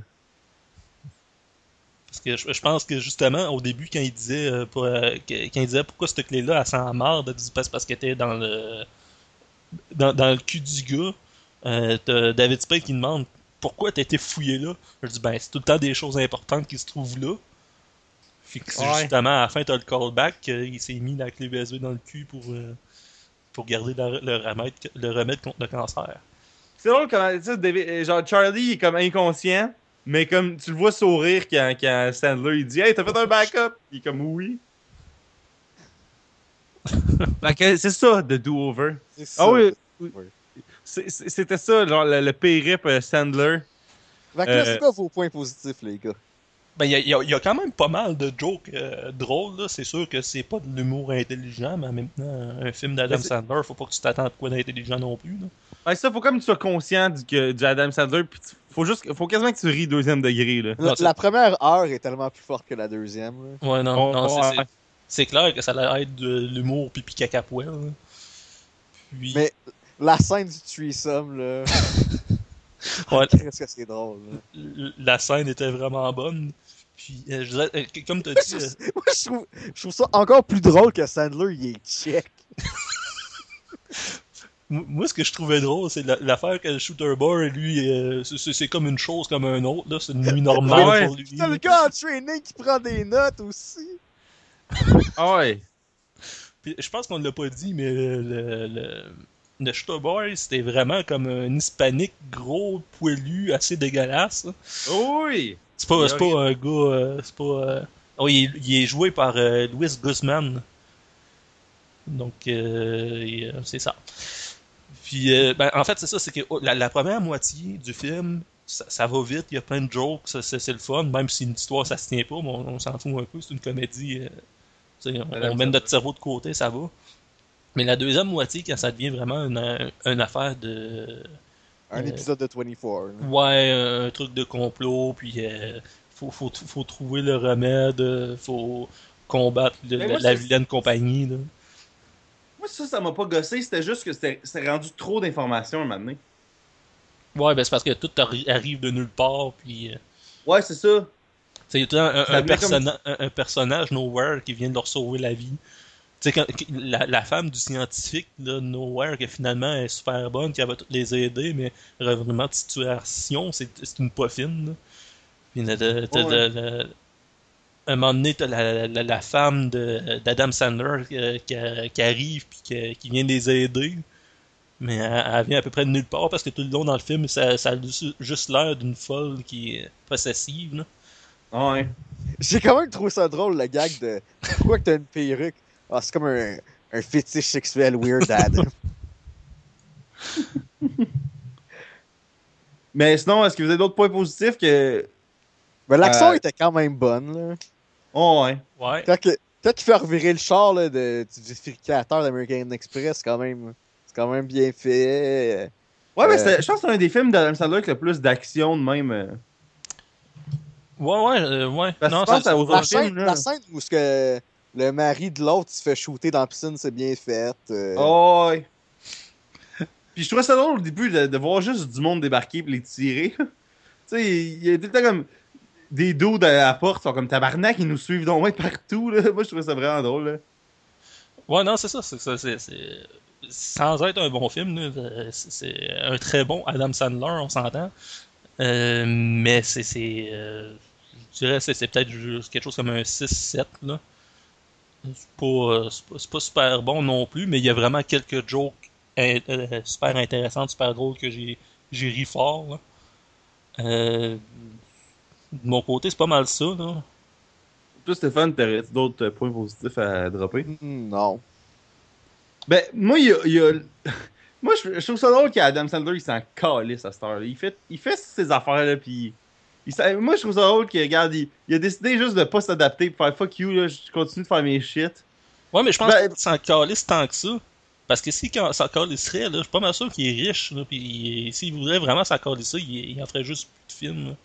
Parce que je, je pense que justement, au début, quand il disait, euh, pour, euh, quand il disait pourquoi cette clé-là, elle sent marde, elle dit parce, parce qu'elle était dans le. Dans, dans le cul du gars. Euh, t'as David Spade qui demande pourquoi t'as été fouillé là? Je dis ben, c'est tout le temps des choses importantes qui se trouvent là. Fait que Ouais. justement à la fin, t'as le callback, qu'il s'est mis la clé USB dans le cul pour, euh, pour garder la- le, remède, le remède contre le cancer. C'est drôle comment, tu sais, David- euh, genre Charlie il est comme inconscient, mais comme tu le vois sourire quand, quand Sandler il dit Hey, t'as fait un backup Il est comme oui. C'est ça, The Do-Over. Ah oui, Oui. C'était ça, genre le, le périple euh, Sandler. Fait que là, Euh, c'est quoi vos points positifs, les gars? Ben, il y a, y a- y a quand même pas mal de jokes euh, drôles, là. C'est sûr que c'est pas de l'humour intelligent, mais en même temps, un film d'Adam Sandler, faut pas que tu t'attendes quoi d'intelligent non plus, là. Ouais, ça, faut comme tu sois conscient du, que, du Adam Sandler, pis tu- faut juste, faut quasiment que tu ris deuxième degré, là. La, première heure est tellement plus forte que la deuxième. là. Ouais, non, Oh, non, c'est- ouais. c'est- clair que ça allait être de l'humour pipi caca poêle, là. Puis, Mais la scène du threesome, là, ouais, qu'est-ce que c'est drôle. là. la scène était vraiment bonne. Puis, euh, je euh, comme t'as dit, euh, Moi, je trouve, je trouve ça encore plus drôle que Sandler, il est check. Moi, ce que je trouvais drôle, c'est la- l'affaire que le Shooter Boy, lui, euh, c'est- c'est c'est comme une chose comme un autre, là. C'est une nuit normale Ouais. pour lui. T'as le gars en training qui prend des notes aussi. Ah ouais. Puis, je pense qu'on ne l'a pas dit, mais le, le, le, le Shooter Boy, c'était vraiment comme un hispanique gros, poilu, assez dégueulasse. Oui. C'est pas, c'est pas un gars. euh, c'est pas. euh, Oh, il, est- il est joué par euh, Louis Guzman. Donc, euh, c'est ça. Puis, euh, ben, en fait, c'est ça, c'est que oh, la, la première moitié du film, ça, ça va vite, il y a plein de jokes, c'est le fun, même si une histoire, ça se tient pas, mais on, on s'en fout un peu, c'est une comédie. on, on notre cerveau de côté, ça va. Mais la deuxième moitié, quand ça devient vraiment une, une affaire de. Un Euh, épisode de 24. là. Ouais, un truc de complot, puis euh, faut, faut, faut trouver le remède, euh, faut combattre le- la, moi, la c'est- vilaine compagnie. Là. Moi, ça, ça m'a pas gossé, c'était juste que c'était rendu trop d'informations un moment donné. Ouais, ben c'est parce que tout arri- arrive de nulle part, puis euh, Ouais, c'est ça. c'est un, comme- un, un personnage nowhere qui vient de leur sauver la vie. Tu sais, quand- que- la, la femme du scientifique, là, Nowhere, qui finalement est super bonne, qui va toutes les aider, mais revirement de situation, c'est c'est une poffine. Puis Ouais. t'as- t'as- un moment donné, t'as la, la, la femme de- d'Adam Sandler euh, qui, qui arrive puis qui, qui vient les aider. Mais elle, elle vient à peu près de nulle part parce que tout le long dans le film, ça, ça a juste- l'air d'une folle qui est possessive. Là. Ouais. J'ai quand même trouvé ça drôle, le gag de pourquoi que t'as une perruque? Ah, c'est comme un, un fétiche sexuel weird dad. Mais sinon, est-ce que vous avez d'autres points positifs que. Mais l'action Euh. était quand même bonne, là. Oh, ouais. Ouais. Quand, que, quand il fait revirer le char là, de, du vérificateur d'American Express, c'est quand même, c'est quand même bien fait. Ouais, mais Euh. je pense que c'est un des films d'Adam Sandler avec le plus d'action de même. euh. Ouais, ouais, euh, ouais. Parce que non, je pense ça- aux La autres films, scène, là. la scène où ce que le mari de l'autre se fait shooter dans la piscine, c'est bien fait. euh. Oh, ouais. Puis je trouvais ça drôle au début de, de voir juste du monde débarquer et les tirer. tu sais, il y a tout le temps comme des dos à la porte, sont comme tabarnak, ils nous suivent donc ouais, partout. Là. Moi, je trouvais ça vraiment drôle. Là. Ouais, non, c'est ça. C'est, ça, c'est, c'est- Sans être un bon film, c'est, un très bon Adam Sandler, on s'entend. Euh, mais c'est. c'est euh, je dirais c'est, c'est peut-être quelque chose comme un 6-7. Là. C'est, pas, euh, c'est, pas, super bon non plus, mais il y a vraiment quelques jokes in- euh, super intéressantes, super drôles que j'ai, j'ai ri fort. Là. Euh, de mon côté, c'est pas mal ça. Là. Toi, Stéphane, t'aurais d'autres points positifs à dropper? Hmm, Non. Ben, moi, il y a. il y a- Moi, je, je trouve ça drôle qu'Adam Sandler, il s'en calisse à cette heure-là. Il fait, il fait ses affaires-là, puis. Il moi, je trouve ça drôle qu'il regarde, il, il a décidé juste de pas s'adapter, pour faire fuck you, là, je continue de faire mes shit. Ouais, mais je pense Ben- qu'il s'en calisse tant que ça. Parce que s'il s'en calisserait, là, je suis pas mal sûr qu'il est riche. Là, puis s'il voudrait vraiment s'en calisser, il, il en ferait juste plus de films. là.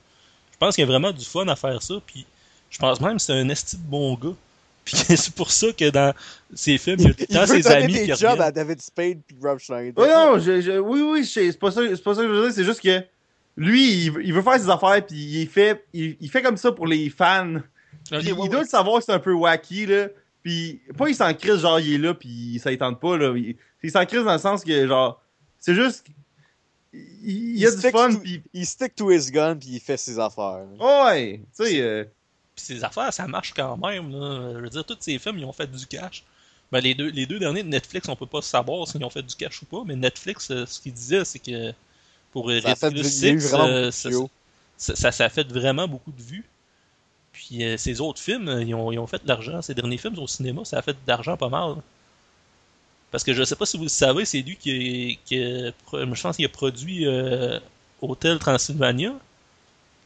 Je pense qu'il y a vraiment du fun à faire ça. Puis je pense même que c'est un esti de bon gars. Puis que c'est pour ça que dans ses films, il y a tout le temps ses amis des qui jobs à David Spade puis Rob Schneider. Ouais, non, je, je- oui, oui, c'est pas, ça- c'est pas ça que je veux dire, c'est juste que lui, il, veut- il veut faire ses affaires, puis il, fait, il, il fait comme ça pour les fans. Ok, Puis ouais, il ouais. doit le savoir que c'est un peu wacky, là. Puis pas il s'en crise, genre il est là, puis ça il tente pas, là. Il, il s'en crise dans le sens que, genre, c'est juste. Il, il y a Il du fun, to- puis. Il stick to his gun puis il fait ses affaires. Ouais, tu sais. euh, Puis ses affaires, ça marche quand même. Là. Je veux dire, tous ces films, ils ont fait du cash. Ben, les, deux, les deux derniers de Netflix, on peut pas savoir s'ils ont fait du cash ou pas, mais Netflix, euh, ce qu'il disait, c'est que pour Ça fait euh, de ça, tuyaux. ça, ça, ça a fait vraiment beaucoup de vues. Puis euh, ces autres films, euh, ils ont, ils ont fait de l'argent. Ces derniers films au cinéma, ça a fait de l'argent pas mal. Parce que je sais pas si vous le savez, c'est lui qui, je pense qu'il a produit euh, Hotel Transylvania.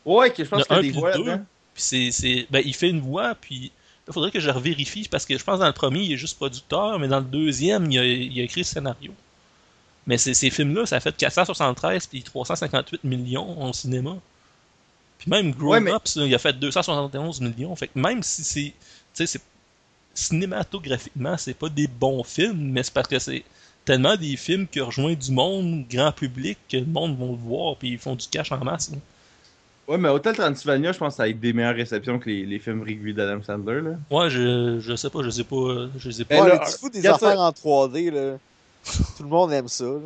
Ouais, que je pense qu'il y a un des voix là-dedans. Puis c'est, c'est, ben, il fait une voix, puis il faudrait que je revérifie, parce que je pense que dans le premier, il est juste producteur, mais dans le deuxième, il a, il a écrit le scénario. Mais ces, ces films-là, ça a fait 473 puis 358 millions au cinéma. Puis même Grown Ouais, mais- Ups, là, il a fait 271 millions. Fait que même si c'est, tu sais, c'est cinématographiquement, c'est pas des bons films, mais c'est parce que c'est tellement des films qui rejoignent du monde, grand public, que le monde va le voir, puis ils font du cash en masse. là. Ouais, mais Hotel Transylvania, je pense que ça a eu des meilleures réceptions que les, les films réguliers d'Adam Sandler, là. Ouais, je, je sais pas, je sais pas, je sais pas. Ben Ouais, là, tu fous des affaires en 3D, là. Tout le monde aime ça, là.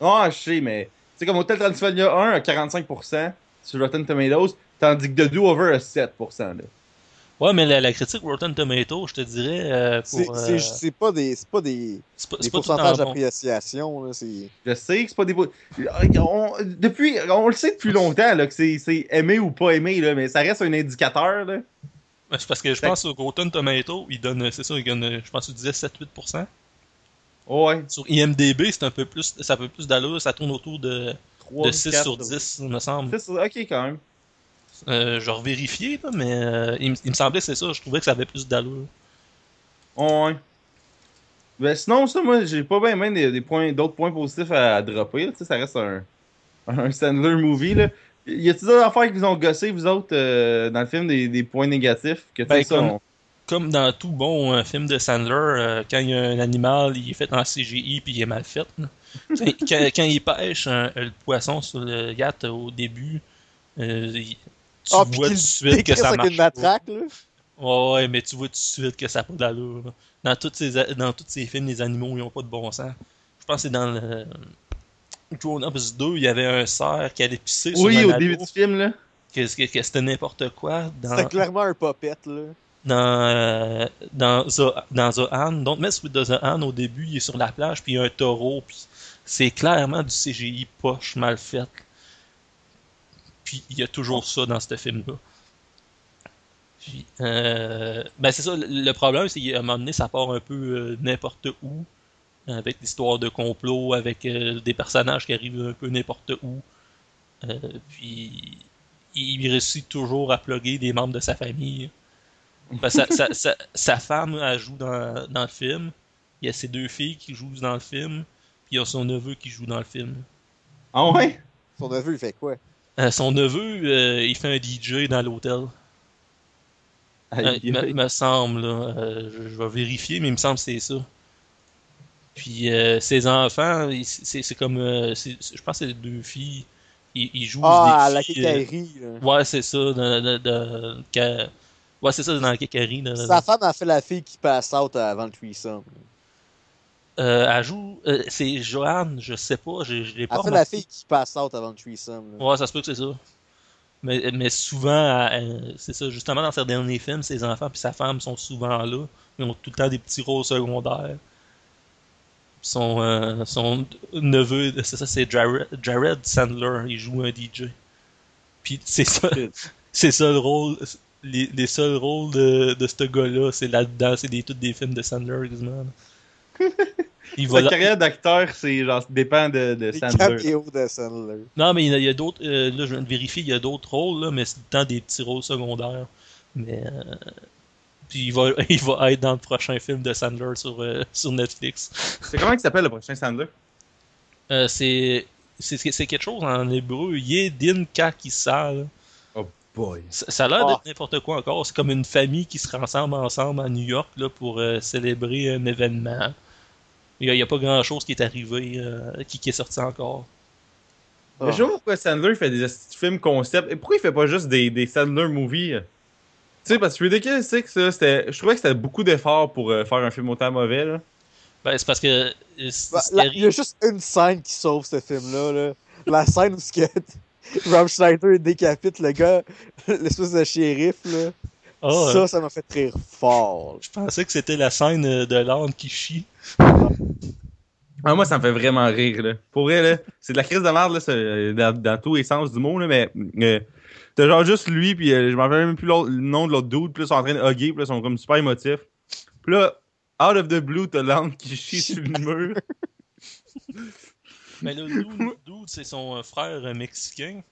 Ah, je sais, mais. C'est comme Hotel Transylvania 1 à 45% sur Rotten Tomatoes, tandis que The Do-Over à 7%, là. Ouais, mais la, la critique Rotten Tomato, je te dirais, euh, C'est euh, c'est- pas des, c'est pas des, c'est pas, des pourcentages d'appréciation, là. C'est... Je sais que c'est pas des. On, depuis, on le sait depuis longtemps là, que c'est c'est aimé ou pas aimé, là, mais ça reste un indicateur. Là. Ouais, C'est parce que je pense que Rotten Tomato, il donne, c'est ça, il donne, je pense que tu disais 7-8%. Ouais. Sur IMDB, c'est un peu plus, ça a un peu plus d'allure, ça tourne autour de, 3, de 6 sur 10, il me semble. Ok, quand même. Euh, je là, mais euh, il, me- il me semblait que c'est ça, je trouvais que ça avait plus d'allure. Ouais. Ben, sinon, ça, moi, j'ai pas bien même des, des points, d'autres points positifs à, à dropper. là. Ça reste un, un Sandler movie. Là. Y a-t-il d'autres affaires qui vous ont gossé, vous autres, euh, dans le film, des, des points négatifs que tu sais, Ben, ça, on- Comme dans tout bon euh, film de Sandler, euh, quand il y a un animal, il est fait en CGI puis il est mal fait. quand, quand- quand il pêche un- le poisson sur le yacht euh, au début, euh, il- tu Ah, vois tout de suite que ça marche une pas. matraque, là. Ouais, ouais, mais tu vois tout de suite que ça n'a pas d'allure. là. Dans tous ces, dans tous ces films, les animaux, ils ont pas de bon sens. Je pense que c'est dans le Grown Ups 2, il y avait un cerf qui allait pisser sur Oui, un au début du film, là. que, que- que c'était n'importe quoi. Dans, C'était clairement un puppet, là. Dans, euh, dans, The, dans The Hand, Don't Mess with the Hand, au début, il est sur la plage, puis il y a un taureau, puis c'est clairement du CGI poche, mal fait. Puis il y a toujours ça dans ce film-là. Euh, ben c'est ça, le- problème, c'est qu'à un moment donné, ça part un peu euh, n'importe où, avec l'histoire de complot, avec euh, des personnages qui arrivent un peu n'importe où. Puis, il réussit toujours à plugger des membres de sa famille. Ben, sa, sa- sa- sa femme, elle joue dans, dans le film. Il y a ses deux filles qui jouent dans le film. Puis il y a son neveu qui joue dans le film. Ah ouais? Son neveu, il fait quoi? Euh, son neveu, euh, il fait un DJ dans l'hôtel. Euh, il, me, il me semble, là. Euh, je, je vais vérifier, mais il me semble que c'est ça. Puis euh, ses enfants, c'est c'est comme. euh, je pense que c'est deux filles. Ils, ils jouent Ah, des la filles, euh. Ouais, c'est ça. De, de, de- que- ouais, c'est ça, dans kékaillerie. de- Sa femme a fait la fille qui passe out avant le threesome. Euh, elle joue. euh, c'est Joanne, je sais pas. Je, je l'ai Elle pas fait la fille qui passe out avant le threesome. là. Ouais, ça se peut que c'est ça. Mais, mais souvent, c'est ça, justement, dans ses derniers films, ses enfants et sa femme sont souvent là. Ils ont tout le temps des petits rôles secondaires. Son, euh, son neveu, c'est ça, c'est Jared, Jared Sandler, il joue un DJ. Puis c'est ça, c'est ça le rôle, les, les seuls rôles de, de ce gars-là, c'est là-dedans, c'est des, tous des films de Sandler, quasiment. Il va Sa carrière d'acteur, c'est genre, dépend de, de Les Sandler. de Sandler. Non, mais il y a, a d'autres. euh, là, je viens de vérifier, il y a d'autres rôles, là, mais c'est temps des petits rôles secondaires. Mais. euh, puis il va, il va être dans le prochain film de Sandler sur, euh, sur Netflix. C'est comment il s'appelle le prochain Sandler? Euh, c'est. C'est c'est quelque chose en hébreu, Yedin Kakissa. Boy. Ça, ça a l'air Ah. d'être n'importe quoi encore. C'est comme une famille qui se rassemble ensemble à New York là, pour euh, célébrer un événement. Il n'y a, il y a pas grand chose qui est arrivé, euh, qui, qui est sorti encore. Ah. Mais Je sais pas pourquoi Sandler fait des films concept. Et pourquoi il fait pas juste des, des Sandler movies? Tu sais, parce que Ridiculous Six. Je trouvais que c'était beaucoup d'efforts pour euh, faire un film autant mauvais, là. Ben, c'est parce que. Bah, il y a juste une scène qui sauve ce film-là. Là. La scène où Rob Schneider décapite le gars, l'espèce de shérif. Là. Ah, euh, Ça, ça m'a fait rire fort. Je pensais que c'était la scène euh, de l'âne qui chie. Ah, moi, ça me fait vraiment rire, là. Pour vrai, là, c'est de la crise de merde, là, dans, dans tous les sens du mot, là, mais. Euh, T'as genre juste lui, puis euh, je m'en rappelle même plus l'autre- le nom de l'autre dude, puis là, ils sont en train de hugger, puis là, ils sont comme super émotifs. Puis là, out of the blue, t'as l'âne qui chie sur le mur. Mais le dude, c'est son euh, frère euh, mexicain,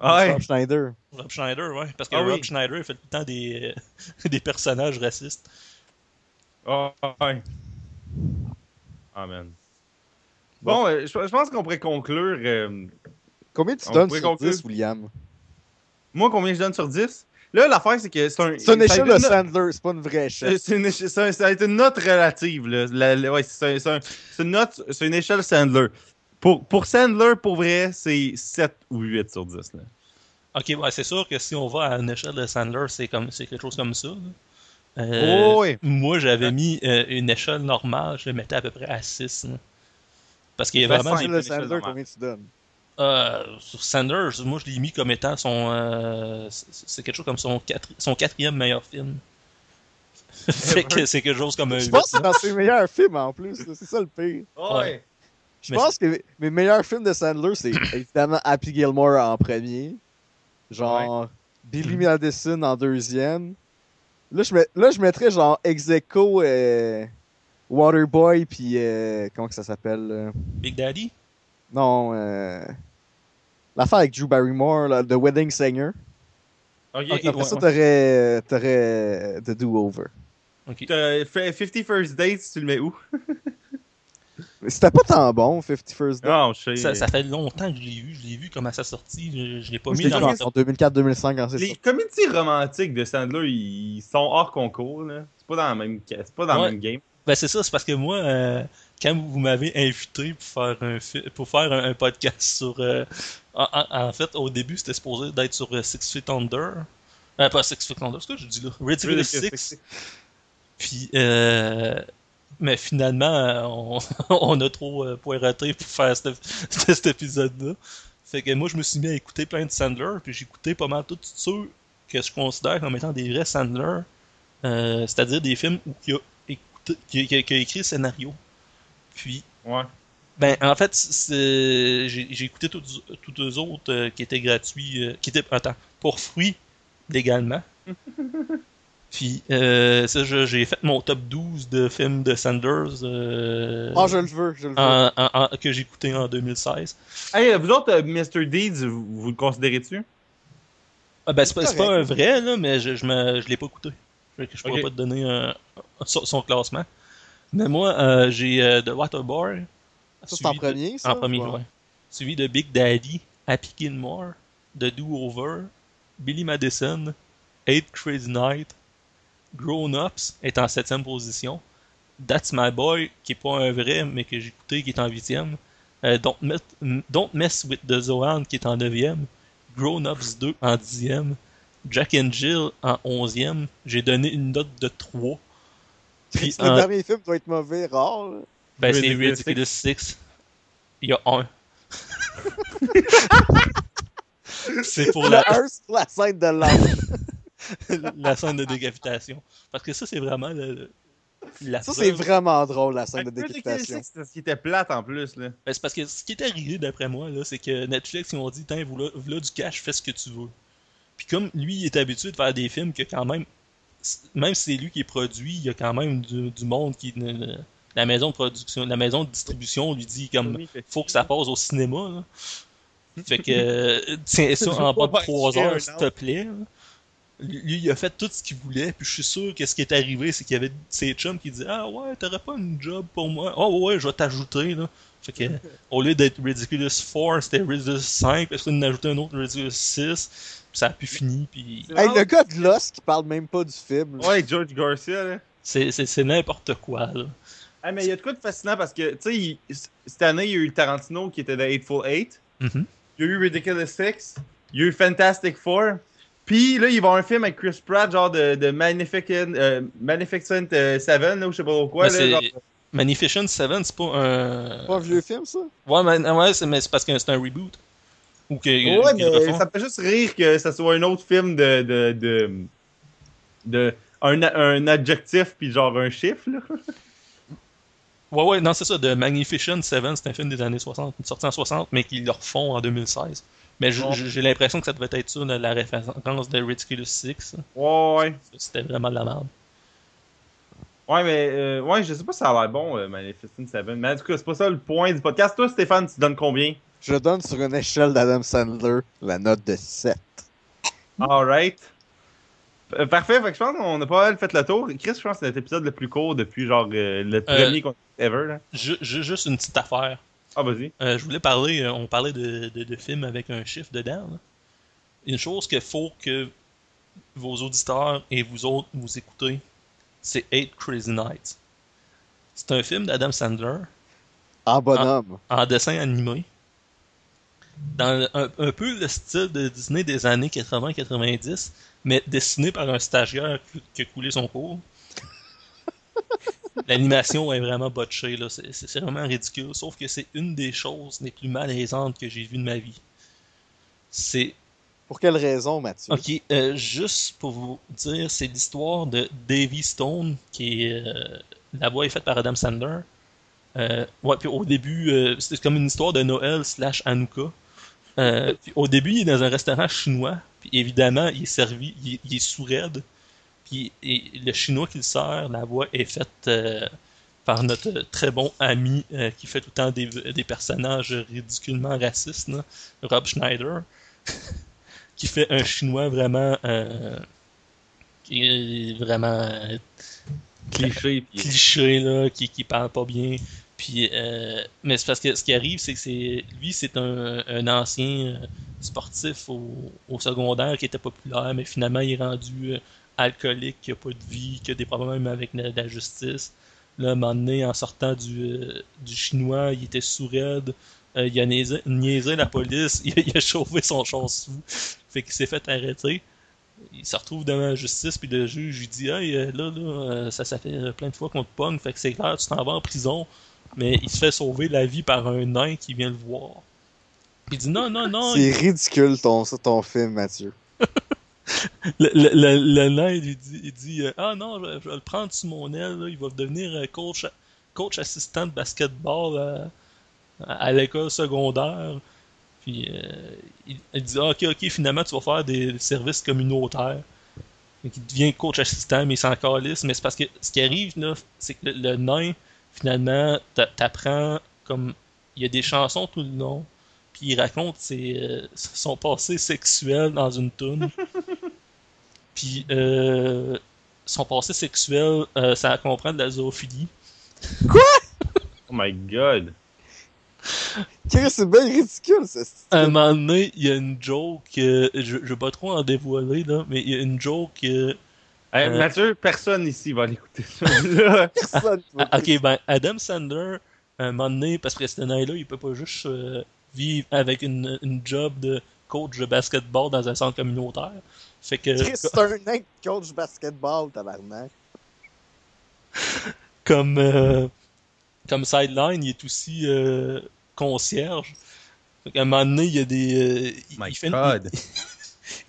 Ah ouais. Rob Schneider. Rob Schneider, ouais. Parce que Ah oui. Rob Schneider il fait tout le temps des, euh, des personnages racistes. Ah ouais. Ah, man. Bon, euh, je, je pense qu'on pourrait conclure. euh, Combien tu On donnes sur conclure? 10, William? moi, combien je donne sur 10 Là, l'affaire, c'est que c'est un. C'est une échelle de une- Sandler, c'est pas une vraie échelle. C'est une, éche- ça, ça a été une note relative. Là. La- la- ouais, c'est un- c'est un- c'est une note, c'est une échelle Sandler. Pour, pour Sandler, pour vrai, c'est 7 ou 8 sur 10. Là. Ok, ouais, c'est sûr que si on va à une échelle de Sandler, c'est comme c'est quelque chose comme ça. Euh, Oh, oui. Moi, j'avais mis euh, une échelle normale, je le mettais à peu près à 6. là. Parce qu'il y a Ben, vraiment. Sandler, normale. combien tu donnes? Euh, sur Sanders, moi je l'ai mis comme étant son. euh, c'est quelque chose comme son, quatri- son quatrième meilleur film. fait que c'est quelque chose comme un Je 8. pense que c'est dans ses meilleurs films en plus, c'est ça le pire. Ouais. Je pense que mes meilleurs films de Sandler, c'est évidemment Happy Gilmore en premier. Genre Billy Madison en deuxième. Là, je, met- là, je mettrais genre Execo, euh, Waterboy, puis euh, comment que ça s'appelle là? Big Daddy? Non, euh, l'affaire avec Drew Barrymore, là, The Wedding Singer. Ok. Ok. Après ouais, ça, ouais. t'aurais, t'aurais The Do-Over. Ok. T'as fait 50 First Dates, tu le mets où? C'était pas tant bon, 50 First Dates. Non, je sais. Ça, ça fait longtemps que je l'ai vu. Je l'ai vu comme à sa sortie. Je, je l'ai pas mis je l'ai dans mon en top. 2004-2005 quand c'est Les sorti. comédies romantiques de Sandler, ils sont hors concours. là. C'est pas dans la même, pas dans Ouais. le même game. Ben c'est ça, c'est parce que moi, euh, quand vous m'avez invité pour faire un pour faire un, un podcast sur euh, en, fait au début c'était supposé d'être sur euh, Six Feet Under. Euh, pas Six Feet Under, c'est ce que je dis là? Ridiculous Six. Puis euh, mais finalement euh, on, on a trop euh, poireauté pour faire cet, cet épisode-là. Fait que moi je me suis mis à écouter plein de Sandler, puis j'ai écouté pas mal tous ceux que je considère comme étant des vrais Sandler. Euh, c'est-à-dire des films où il y a écouté- qui, a- qui a- qui a écrit le scénario. Puis, Ouais. ben, en fait, j'ai écouté tous les autres euh, qui étaient gratuits, euh, qui étaient, attends, pour fruits légalement. Puis, euh, ça, je- j'ai fait mon top 12 de films de Sanders euh, Ah, je le veux, je le veux. en- en- en- que j'ai écouté en 2016. Hey, vous autres, euh, Mr. Deeds, vous, vous le considérez-tu? Ah, ben, c'est pas, un vrai, là, mais je, je, me, je l'ai pas écouté. Que je pourrais pas te donner un- son, son classement. Mais moi, euh, j'ai euh, The Waterboy. Ça, c'est en suivi de- premier, ça? En premier, Ouais. ouais. Suivi de Big Daddy, Happy Gilmore, The Do-Over, Billy Madison, Eight Crazy Night, Grown Ups est en septième position. That's My Boy, qui est pas un vrai, mais que j'ai écouté, qui est en huitième. Euh, Don't, Met- Don't Mess with the Zohan, qui est en neuvième. Grown Ups 2 en dixième. Jack and Jill en onzième. J'ai donné une note de 3. Puis Le en- dernier film doit être mauvais, rare. là. ben, c'est Ridiculous Ridiculous Six. Il y a un. c'est pour Le la, 1, c'est pour la scène de l'âme. la scène de décapitation. Parce que ça, c'est vraiment le, le- la Ça, c'est vraiment drôle, la scène de décapitation. C'est parce qu'il était plate en plus, là. Ben, c'est parce que ce qui est arrivé, d'après moi, là, c'est que Netflix, ils ont dit, tiens, voilà, du cash, fais ce que tu veux. Puis comme lui, il est habitué de faire des films que quand même, même si c'est lui qui est produit, il y a quand même du, du monde qui... ne- ne- la maison de production, la maison de distribution lui dit comme faut que ça passe au cinéma. Là. Fait que tiens ça en bas de pas 3 faire heures, s'il te plaît. là. Lui, il a fait tout ce qu'il voulait, puis je suis sûr que ce qui est arrivé, c'est qu'il y avait ses chums qui disaient Ah ouais, t'aurais pas une job pour moi Oh ouais, je vais t'ajouter. là. Fait que, au lieu d'être Ridiculous 4, c'était Ridiculous 5, parce qu'on a ajouté un autre Ridiculous 6, puis ça a pu finir, puis Hey, le gars de Lost qui parle même pas du film. là. Ouais, George Garcia, là. c'est c'est- c'est n'importe quoi. Là. Ah, mais il y a de quoi de fascinant parce que, tu sais, cette année, il y a eu Tarantino qui était de Hateful Eight. Mhm. Il y a eu Ridiculous Six. Il y a eu Fantastic Four. Puis là, il va y avoir un film avec Chris Pratt, genre de, de Magnificent, euh, Magnificent euh, Seven, là, ou je sais pas trop quoi. Ben, là, genre- Magnificent 7, c'est pas un. Pas un vieux film, ça? Ouais, mais, ouais, c'est mais c'est parce que c'est un reboot. Ou que. Ouais, mais ça me fait juste rire que ça soit un autre film de. de, de, de- un, un adjectif puis genre un chiffre, là. Ouais, ouais, non, c'est ça. The Magnificent 7, c'est un film des années 60, sorti en 60, mais qu'ils le refont en 2016. Mais j'ai l'impression que ça devait être ça, la- la référence de Ridiculous 6. Ouais, ouais. C'était vraiment de la merde. Ouais, mais euh, ouais, je sais pas si ça a l'air bon, euh, Magnificent Seven. Mais en tout cas, c'est pas ça le point du podcast. Toi, Stéphane, tu donnes combien? Je donne sur une échelle d'Adam Sandler la note de 7. Alright. Euh, parfait, fait que je pense qu'on a pas mal fait le tour. Chris, je pense que c'est notre épisode le plus court depuis genre euh, le premier qu'on ever. Là. Ju- ju- juste une petite affaire. Ah, vas-y. Euh, je voulais parler, euh, on parlait de, de, de films avec un chiffre dedans. là. Une chose qu'il faut que vos auditeurs et vous autres vous écoutez, c'est Eight Crazy Nights. C'est un film d'Adam Sandler En bonhomme. en dessin animé. Dans le- un, un peu le style de Disney des années 80-90, mais dessiné par un stagiaire qui- qui a coulé son cours. L'animation est vraiment botchée, là. C'est, vraiment ridicule. Sauf que c'est une des choses les plus malaisantes que j'ai vues de ma vie. C'est Pour quelle raison, Mathieu? Ok, euh, juste pour vous dire, c'est l'histoire de Davy Stone, qui est. euh, la voix est faite par Adam Sandler. Euh, ouais, puis au début, euh, c'est comme une histoire de Noël slash au début, il est dans un restaurant chinois, puis évidemment, il est servi, il, est- il est sourd-raide. Puis et le chinois qui le sert, la voix est faite euh, par notre très bon ami euh, qui fait tout le temps des, des personnages ridiculement racistes, là, Rob Schneider qui fait un chinois vraiment euh, qui est vraiment Cliché. Cliché là, qui, qui parle pas bien. Puis euh, mais c'est parce que ce qui arrive, c'est que c'est lui, c'est un, un ancien sportif au, au secondaire qui était populaire, mais finalement il est rendu alcoolique, qui a pas de vie, qui a des problèmes avec la, la justice. Là, à un moment donné, en sortant du, euh, du chinois, il était sourd-raide. Euh, il a niaisé, niaisé la police, il, a- il a chauffé son char sous, fait qu'il s'est fait arrêter. Il se retrouve devant la justice, puis le juge lui dit Hey, euh, là, là, ça, ça fait plein de fois qu'on te pogne, fait que c'est clair, tu t'en vas en prison. Mais il se fait sauver la vie par un nain qui vient le voir. Puis il dit Non, non, non. C'est ridicule ton, ça, ton film, Mathieu. Le, le, le, lui dit, il dit euh, Ah non, je, je vais le prendre sous mon aile, il va devenir euh, coach, coach assistant de basketball euh, à, l'école secondaire. Puis il, il dit Ah, Ok, ok, finalement tu vas faire des services communautaires. Il devient coach assistant, mais il s'en calisse. Mais c'est parce que ce qui arrive, c'est que le, nain, finalement, t'a- t'apprends comme. Il y a des chansons tout le long, puis il raconte ses, son passé sexuel dans une tune. puis euh, son passé sexuel, euh, ça comprend de la zoophilie. Oh my god. Chris, c'est bien ridicule, ça. À un moment donné, il y a une joke, euh, je, je vais pas trop en dévoiler, là, mais il y a une joke. euh, Hey, Euh. Mathieu, personne ici va l'écouter ça. Personne. Ah, ok, ben, Adam Sandler, à un moment donné, parce que ce nain-là, il peut pas juste euh, vivre avec une, une job de coach de basketball dans un centre communautaire. Fait que, Chris, c'est un coach basketball, tabarnak. comme, euh, comme sideline, il est aussi euh, concierge. Fait qu'à un moment donné, il y a des. euh, il, my il fait- god. il-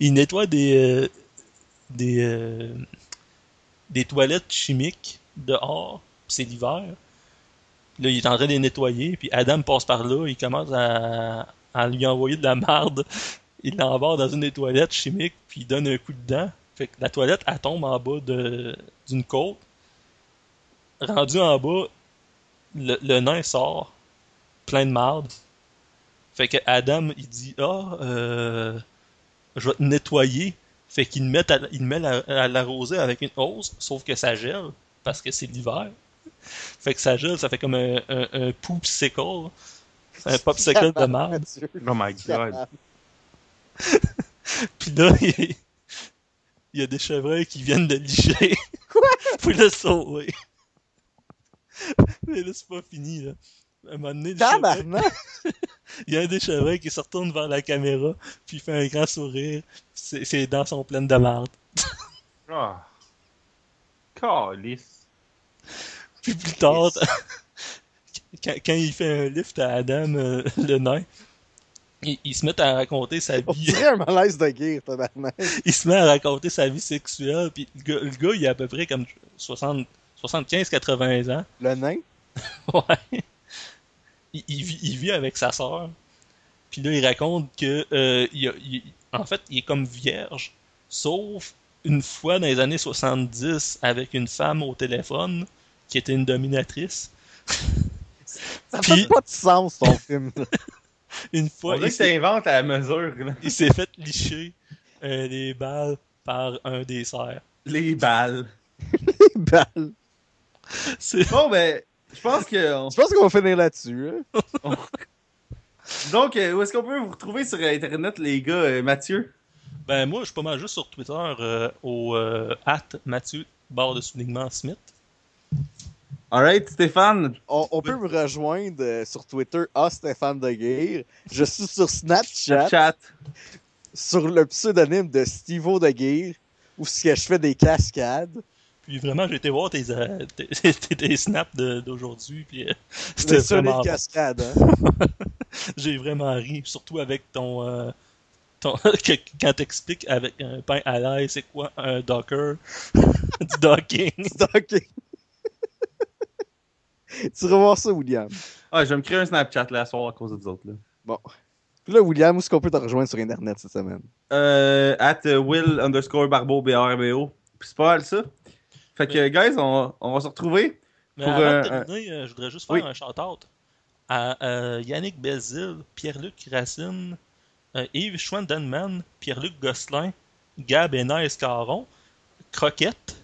il nettoie des. euh, des. euh, des toilettes chimiques dehors. C'est l'hiver. Là, il est en train de les nettoyer. Puis Adam passe par là. Il commence à, à lui envoyer de la marde. Il l'embarque dans une des toilettes chimiques. Puis il donne un coup de dent. Fait que la toilette, elle tombe en bas de, d'une côte. Rendu en bas, le, le nain sort. Plein de marde. Fait que Adam, il dit Ah, euh, je vais te nettoyer. Fait qu'il le met à, il le met à, à l'arroser avec une hausse, sauf que ça gèle, parce que c'est l'hiver. Fait que ça gèle, ça fait comme un, un, un popsicle. Un popsicle de marde. Oh my god. Puis là, il y, a, il y a des chevreuils qui viennent de licher. Quoi? Pour le sauver. Mais là, c'est pas fini, là. À un moment donné, il y a un des chevreuils qui se retourne vers la caméra, puis il fait un grand sourire. puis Ses, ses dents sont pleines de marde. Ah. Calice. Puis plus tard, quand, quand il fait un lift à Adam, euh, le nain, il, il se met à raconter sa On vie. dirait un malaise de guerre, tabarnak. il se met à raconter sa vie sexuelle. Puis le gars, le gars, il a à peu près comme 60 75-80 ans. Le nain? Ouais. Il, il vit, il vit avec sa sœur. Puis là, il raconte que euh, il a- il- en fait, il est comme vierge, sauf une fois dans les années 70 avec une femme au téléphone qui était une dominatrice. Ça Puis- fait pas de sens, ton film. Une On fois, dirait que t'inventes à la mesure. là. il s'est fait licher euh, les balles par un des cerfs. Les balles. Balle. C'est Bon, ben, je pense que. on- Je pense qu'on va finir là-dessus. hein. Donc, euh, où est-ce qu'on peut vous retrouver sur Internet, les gars, euh, Mathieu? Ben moi, je suis pas mal juste sur Twitter euh, au euh, at Mathieu barre de soulignement Smith. Alright, Stéphane. On, on peut me rejoindre euh, sur Twitter, à Stéphane de Guerre. Je suis sur Snapchat, Chat. sur le pseudonyme de Stevo de Guerre, où ce que je fais des cascades. Puis vraiment, j'ai été voir tes, euh, tes, tes- tes snaps d'aujourd'hui, puis euh, c'était vraiment cascade, hein. J'ai vraiment ri, surtout avec ton... euh, ton que- quand t'expliques avec un pain à l'ail, c'est quoi un docker, du docking. Ok. tu voir ça, William. Ah, je vais me créer un Snapchat là, à soir à cause de vous autres. Là. Puis là, William, où est-ce qu'on peut te rejoindre sur Internet cette semaine? Euh, at euh, Will underscore Barbeau, B-A-R-B-O. Puis c'est pas mal ça. Fait que, guys, on, on va se retrouver. Mais Pour, avant euh, de terminer, euh, je voudrais juste faire oui. un shout-out à euh, Yannick Bézil, Pierre-Luc Racine, euh, Yves Schwandenman, Pierre-Luc Gosselin, Gab Nice Caron, Croquette,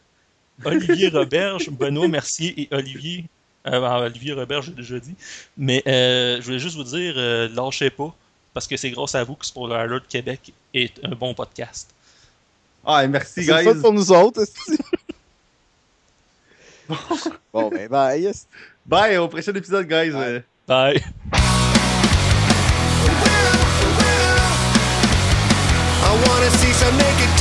Olivier Roberge, Benoît Mercier et Olivier. Euh, Olivier Roberge, j'ai déjà dit. Mais euh, je voulais juste vous dire, euh, lâchez pas, parce que c'est grâce à vous que Spoiler Alert Québec est un bon podcast. Ah, merci, C'est guys. ça pour nous autres, esti. bon, ben, bye. Bye, au prochain épisode, guys. Euh, Bye! I wanna see some naked.